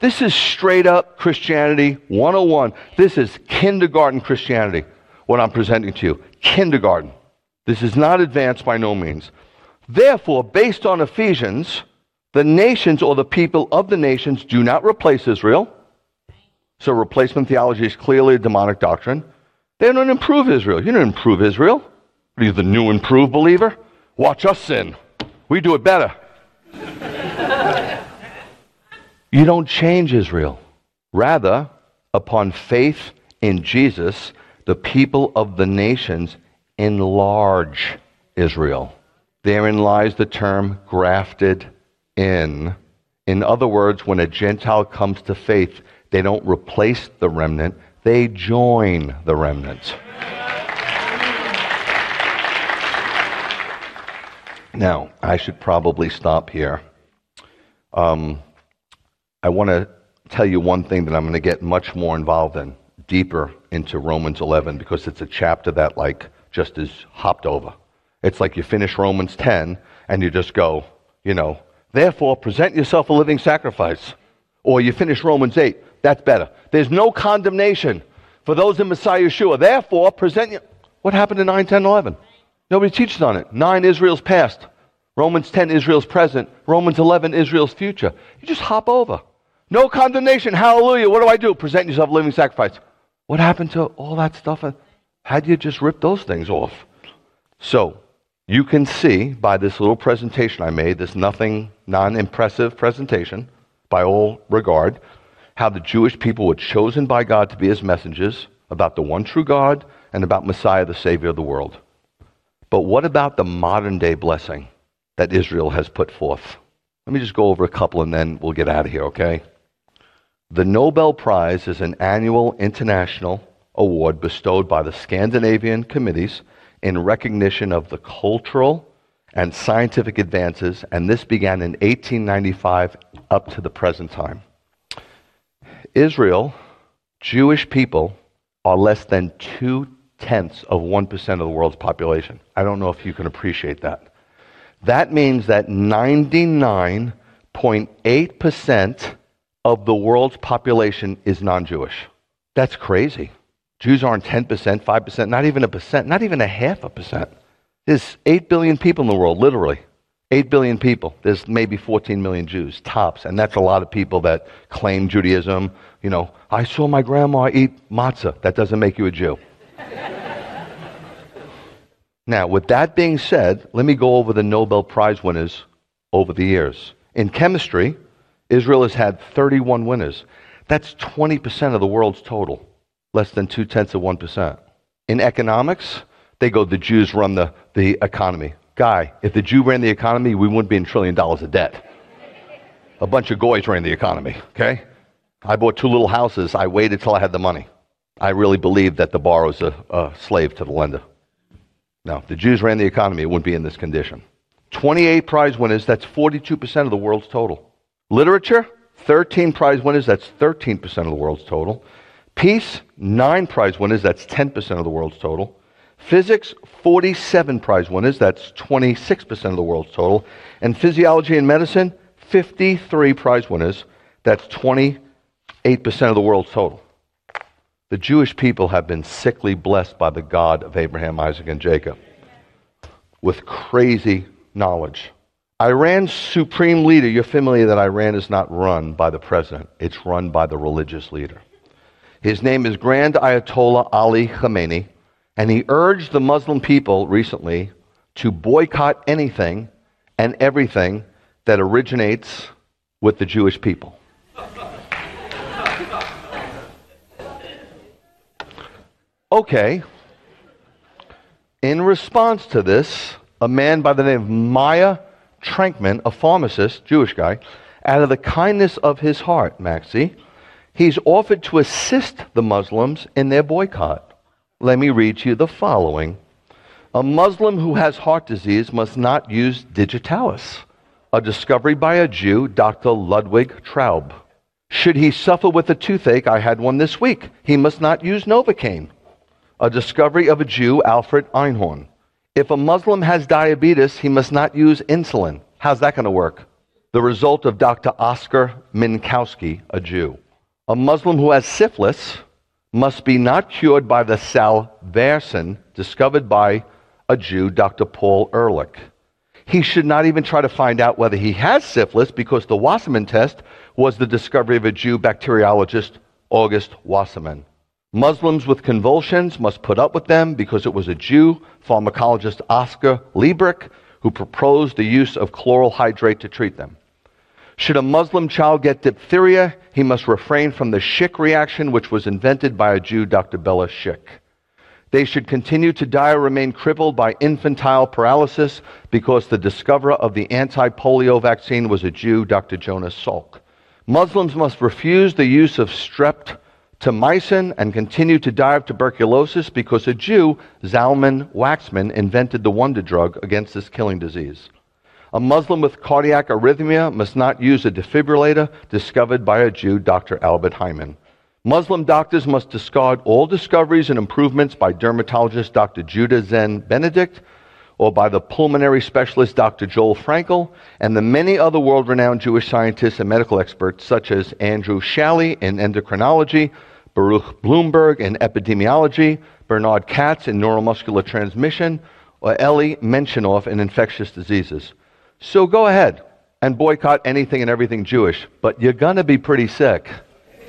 This is straight up Christianity 101. This is kindergarten Christianity, what I'm presenting to you. Kindergarten. This is not advanced by no means. Therefore, based on Ephesians, the nations or the people of the nations do not replace Israel. So replacement theology is clearly a demonic doctrine. They don't improve Israel. You don't improve Israel. Are you the new improved believer? Watch us sin. We do it better. you don't change Israel. Rather, upon faith in Jesus, the people of the nations enlarge Israel. Therein lies the term grafted in. In other words, when a Gentile comes to faith, they don't replace the remnant, they join the remnant. Now, I should probably stop here. Um, I want to tell you one thing that I'm going to get much more involved in, deeper into Romans 11, because it's a chapter that, like, just is hopped over. It's like you finish Romans 10 and you just go, you know, therefore present yourself a living sacrifice. Or you finish Romans 8. That's better. There's no condemnation for those in Messiah Yeshua. Therefore, present you. What happened in 9, 10, 11? Nobody teaches on it. 9, Israel's past. Romans 10, Israel's present. Romans 11, Israel's future. You just hop over. No condemnation. Hallelujah. What do I do? Present yourself a living sacrifice. What happened to all that stuff? Had you just ripped those things off? So, you can see by this little presentation I made, this nothing, non impressive presentation, by all regard, how the Jewish people were chosen by God to be his messengers about the one true God and about Messiah, the Savior of the world. But what about the modern day blessing that Israel has put forth? Let me just go over a couple and then we'll get out of here, okay? The Nobel Prize is an annual international award bestowed by the Scandinavian committees in recognition of the cultural and scientific advances, and this began in 1895 up to the present time. Israel, Jewish people, are less than two tenths of 1% of the world's population. I don't know if you can appreciate that. That means that 99 6.8% of the world's population is non Jewish. That's crazy. Jews aren't 10%, 5%, not even a percent, not even a half a percent. There's 8 billion people in the world, literally. 8 billion people. There's maybe 14 million Jews, tops. And that's a lot of people that claim Judaism. You know, I saw my grandma eat matzah. That doesn't make you a Jew. now, with that being said, let me go over the Nobel Prize winners over the years. In chemistry, Israel has had 31 winners. That's 20% of the world's total, less than two tenths of 1%. In economics, they go, the Jews run the, the economy. Guy, if the Jew ran the economy, we wouldn't be in trillion dollars of debt. A bunch of goys ran the economy, okay? I bought two little houses. I waited till I had the money. I really believe that the borrower's a, a slave to the lender. Now, if the Jews ran the economy, it wouldn't be in this condition. 28 prize winners, that's 42% of the world's total. Literature, 13 prize winners, that's 13% of the world's total. Peace, 9 prize winners, that's 10% of the world's total. Physics, 47 prize winners, that's 26% of the world's total. And physiology and medicine, 53 prize winners, that's 28% of the world's total. The Jewish people have been sickly blessed by the God of Abraham, Isaac, and Jacob with crazy knowledge. Iran's supreme leader, you're familiar that Iran is not run by the president, it's run by the religious leader. His name is Grand Ayatollah Ali Khamenei, and he urged the Muslim people recently to boycott anything and everything that originates with the Jewish people. Okay. In response to this, a man by the name of Maya Trankman, a pharmacist, Jewish guy, out of the kindness of his heart, Maxie, he's offered to assist the Muslims in their boycott. Let me read to you the following. A Muslim who has heart disease must not use digitalis, a discovery by a Jew, Dr. Ludwig Traube. Should he suffer with a toothache, I had one this week, he must not use Novocaine, a discovery of a Jew, Alfred Einhorn. If a Muslim has diabetes, he must not use insulin. How's that going to work? The result of Dr. Oscar Minkowski, a Jew. A Muslim who has syphilis must be not cured by the salvarsan discovered by a Jew, Dr. Paul Ehrlich. He should not even try to find out whether he has syphilis because the Wassermann test was the discovery of a Jew bacteriologist, August Wassermann. Muslims with convulsions must put up with them because it was a Jew, pharmacologist Oscar Liebreich, who proposed the use of chloral hydrate to treat them. Should a Muslim child get diphtheria, he must refrain from the Schick reaction, which was invented by a Jew, Dr. Bela Schick. They should continue to die or remain crippled by infantile paralysis because the discoverer of the anti polio vaccine was a Jew, Dr. Jonas Salk. Muslims must refuse the use of streptomycin and continue to die of tuberculosis because a Jew, Zalman Waksman, invented the wonder drug against this killing disease. A Muslim with cardiac arrhythmia must not use a defibrillator discovered by a Jew, Dr. Albert Heyman. Muslim doctors must discard all discoveries and improvements by dermatologist Dr. Judah Zen Benedict or by the pulmonary specialist Dr. Joel Frankel and the many other world renowned Jewish scientists and medical experts such as Andrew Schally in endocrinology, Baruch Blumberg in epidemiology, Bernard Katz in neuromuscular transmission, or Elie Menshenoff in infectious diseases. So go ahead and boycott anything and everything Jewish, but you're going to be pretty sick.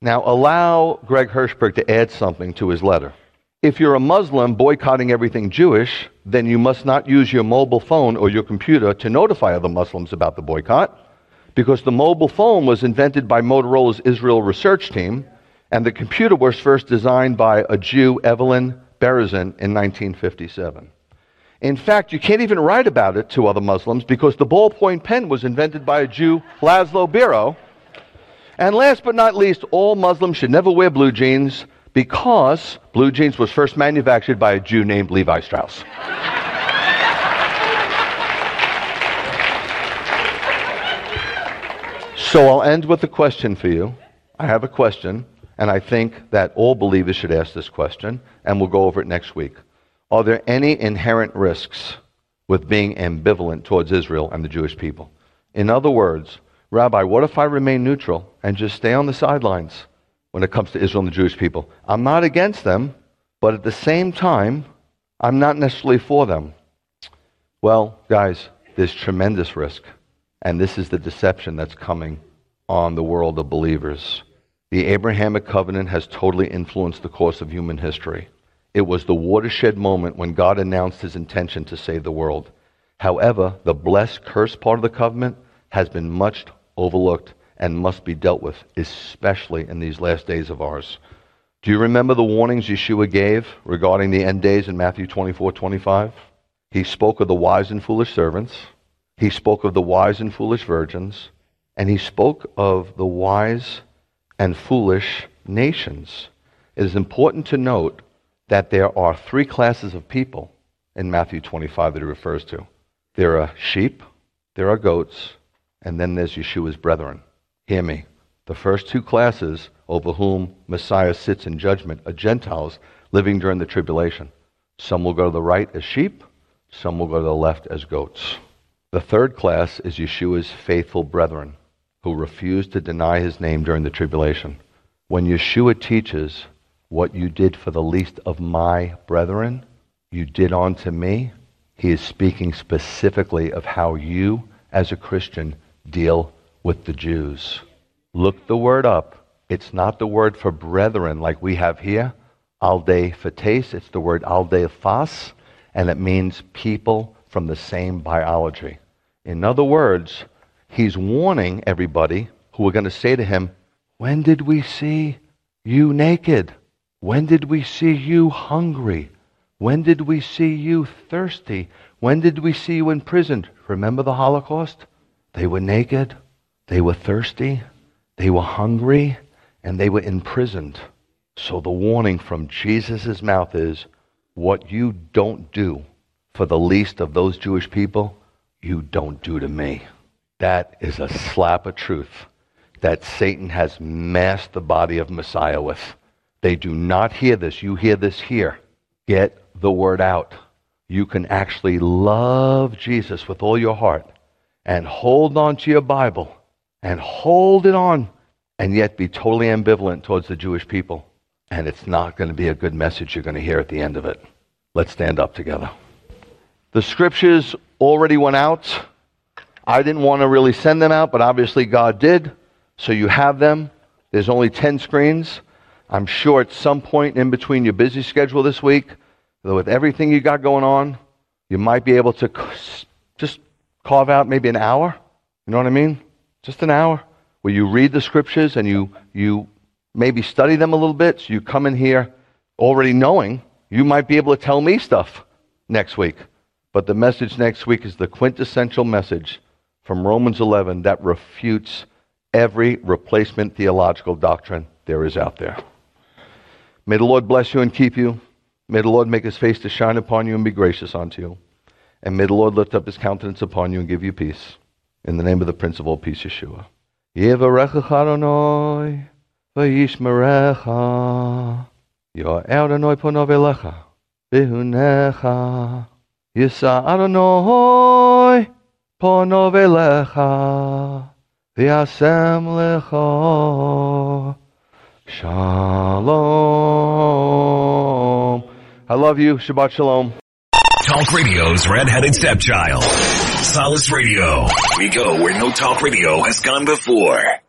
now, allow Greg Hershberg to add something to his letter. If you're a Muslim boycotting everything Jewish, then you must not use your mobile phone or your computer to notify other Muslims about the boycott because the mobile phone was invented by Motorola's Israel research team, and the computer was first designed by a Jew, Evelyn Berezin, in 1957. In fact, you can't even write about it to other Muslims because the ballpoint pen was invented by a Jew, Laszlo Biro. And last but not least, all Muslims should never wear blue jeans because blue jeans was first manufactured by a Jew named Levi Strauss. So I'll end with a question for you. I have a question, and I think that all believers should ask this question, and we'll go over it next week. Are there any inherent risks with being ambivalent towards Israel and the Jewish people. In other words, Rabbi, what if I remain neutral and just stay on the sidelines when it comes to Israel and the Jewish people? I'm not against them, but at the same time, I'm not necessarily for them. Well, guys, there's tremendous risk. And this is the deception that's coming on the world of believers. The Abrahamic covenant has totally influenced the course of human history. It was the watershed moment when God announced his intention to save the world. However, the blessed curse part of the covenant has been much overlooked and must be dealt with, especially in these last days of ours. Do you remember the warnings Yeshua gave regarding the end days in Matthew 24 25? He spoke of the wise and foolish servants, he spoke of the wise and foolish virgins, and he spoke of the wise and foolish nations. It is important to note that there are three classes of people in Matthew 25 that he refers to there are sheep, there are goats, and then there's Yeshua's brethren. Hear me. The first two classes over whom Messiah sits in judgment are Gentiles living during the tribulation. Some will go to the right as sheep, some will go to the left as goats. The third class is Yeshua's faithful brethren who refuse to deny his name during the tribulation. When Yeshua teaches, What you did for the least of my brethren, you did unto me, he is speaking specifically of how you, as a Christian, deal with the Jews. Look the word up. It's not the word for brethren like we have here, alde fates. It's the word alde fas, and it means people from the same biology. In other words, he's warning everybody who are going to say to him, When did we see you naked? When did we see you hungry? When did we see you thirsty? When did we see you imprisoned? Remember the Holocaust? They were naked, they were thirsty, they were hungry, and they were imprisoned. So the warning from Jesus' mouth is what you don't do for the least of those Jewish people, you don't do to me. That is a slap of truth that Satan has masked the body of Messiah with. They do not hear this. You hear this here. Get the word out. You can actually love Jesus with all your heart and hold on to your Bible and hold it on and yet be totally ambivalent towards the Jewish people. And it's not going to be a good message you're going to hear at the end of it. Let's stand up together. The scriptures already went out. I didn't want to really send them out, but obviously God did. So you have them. There's only 10 screens. I'm sure at some point in between your busy schedule this week, with everything you got going on, you might be able to just carve out maybe an hour. You know what I mean? Just an hour where you read the scriptures and you, you maybe study them a little bit. So you come in here already knowing you might be able to tell me stuff next week. But the message next week is the quintessential message from Romans 11 that refutes every replacement theological doctrine there is out there. May the Lord bless you and keep you. May the Lord make his face to shine upon you and be gracious unto you. And may the Lord lift up his countenance upon you and give you peace. In the name of the Prince of all peace, Yeshua. Yisa Adonai, ponov elecha, v'yasem Shalom. I love you. Shabbat Shalom. Talk Radio's red-headed stepchild. Solace Radio. We go where no talk radio has gone before.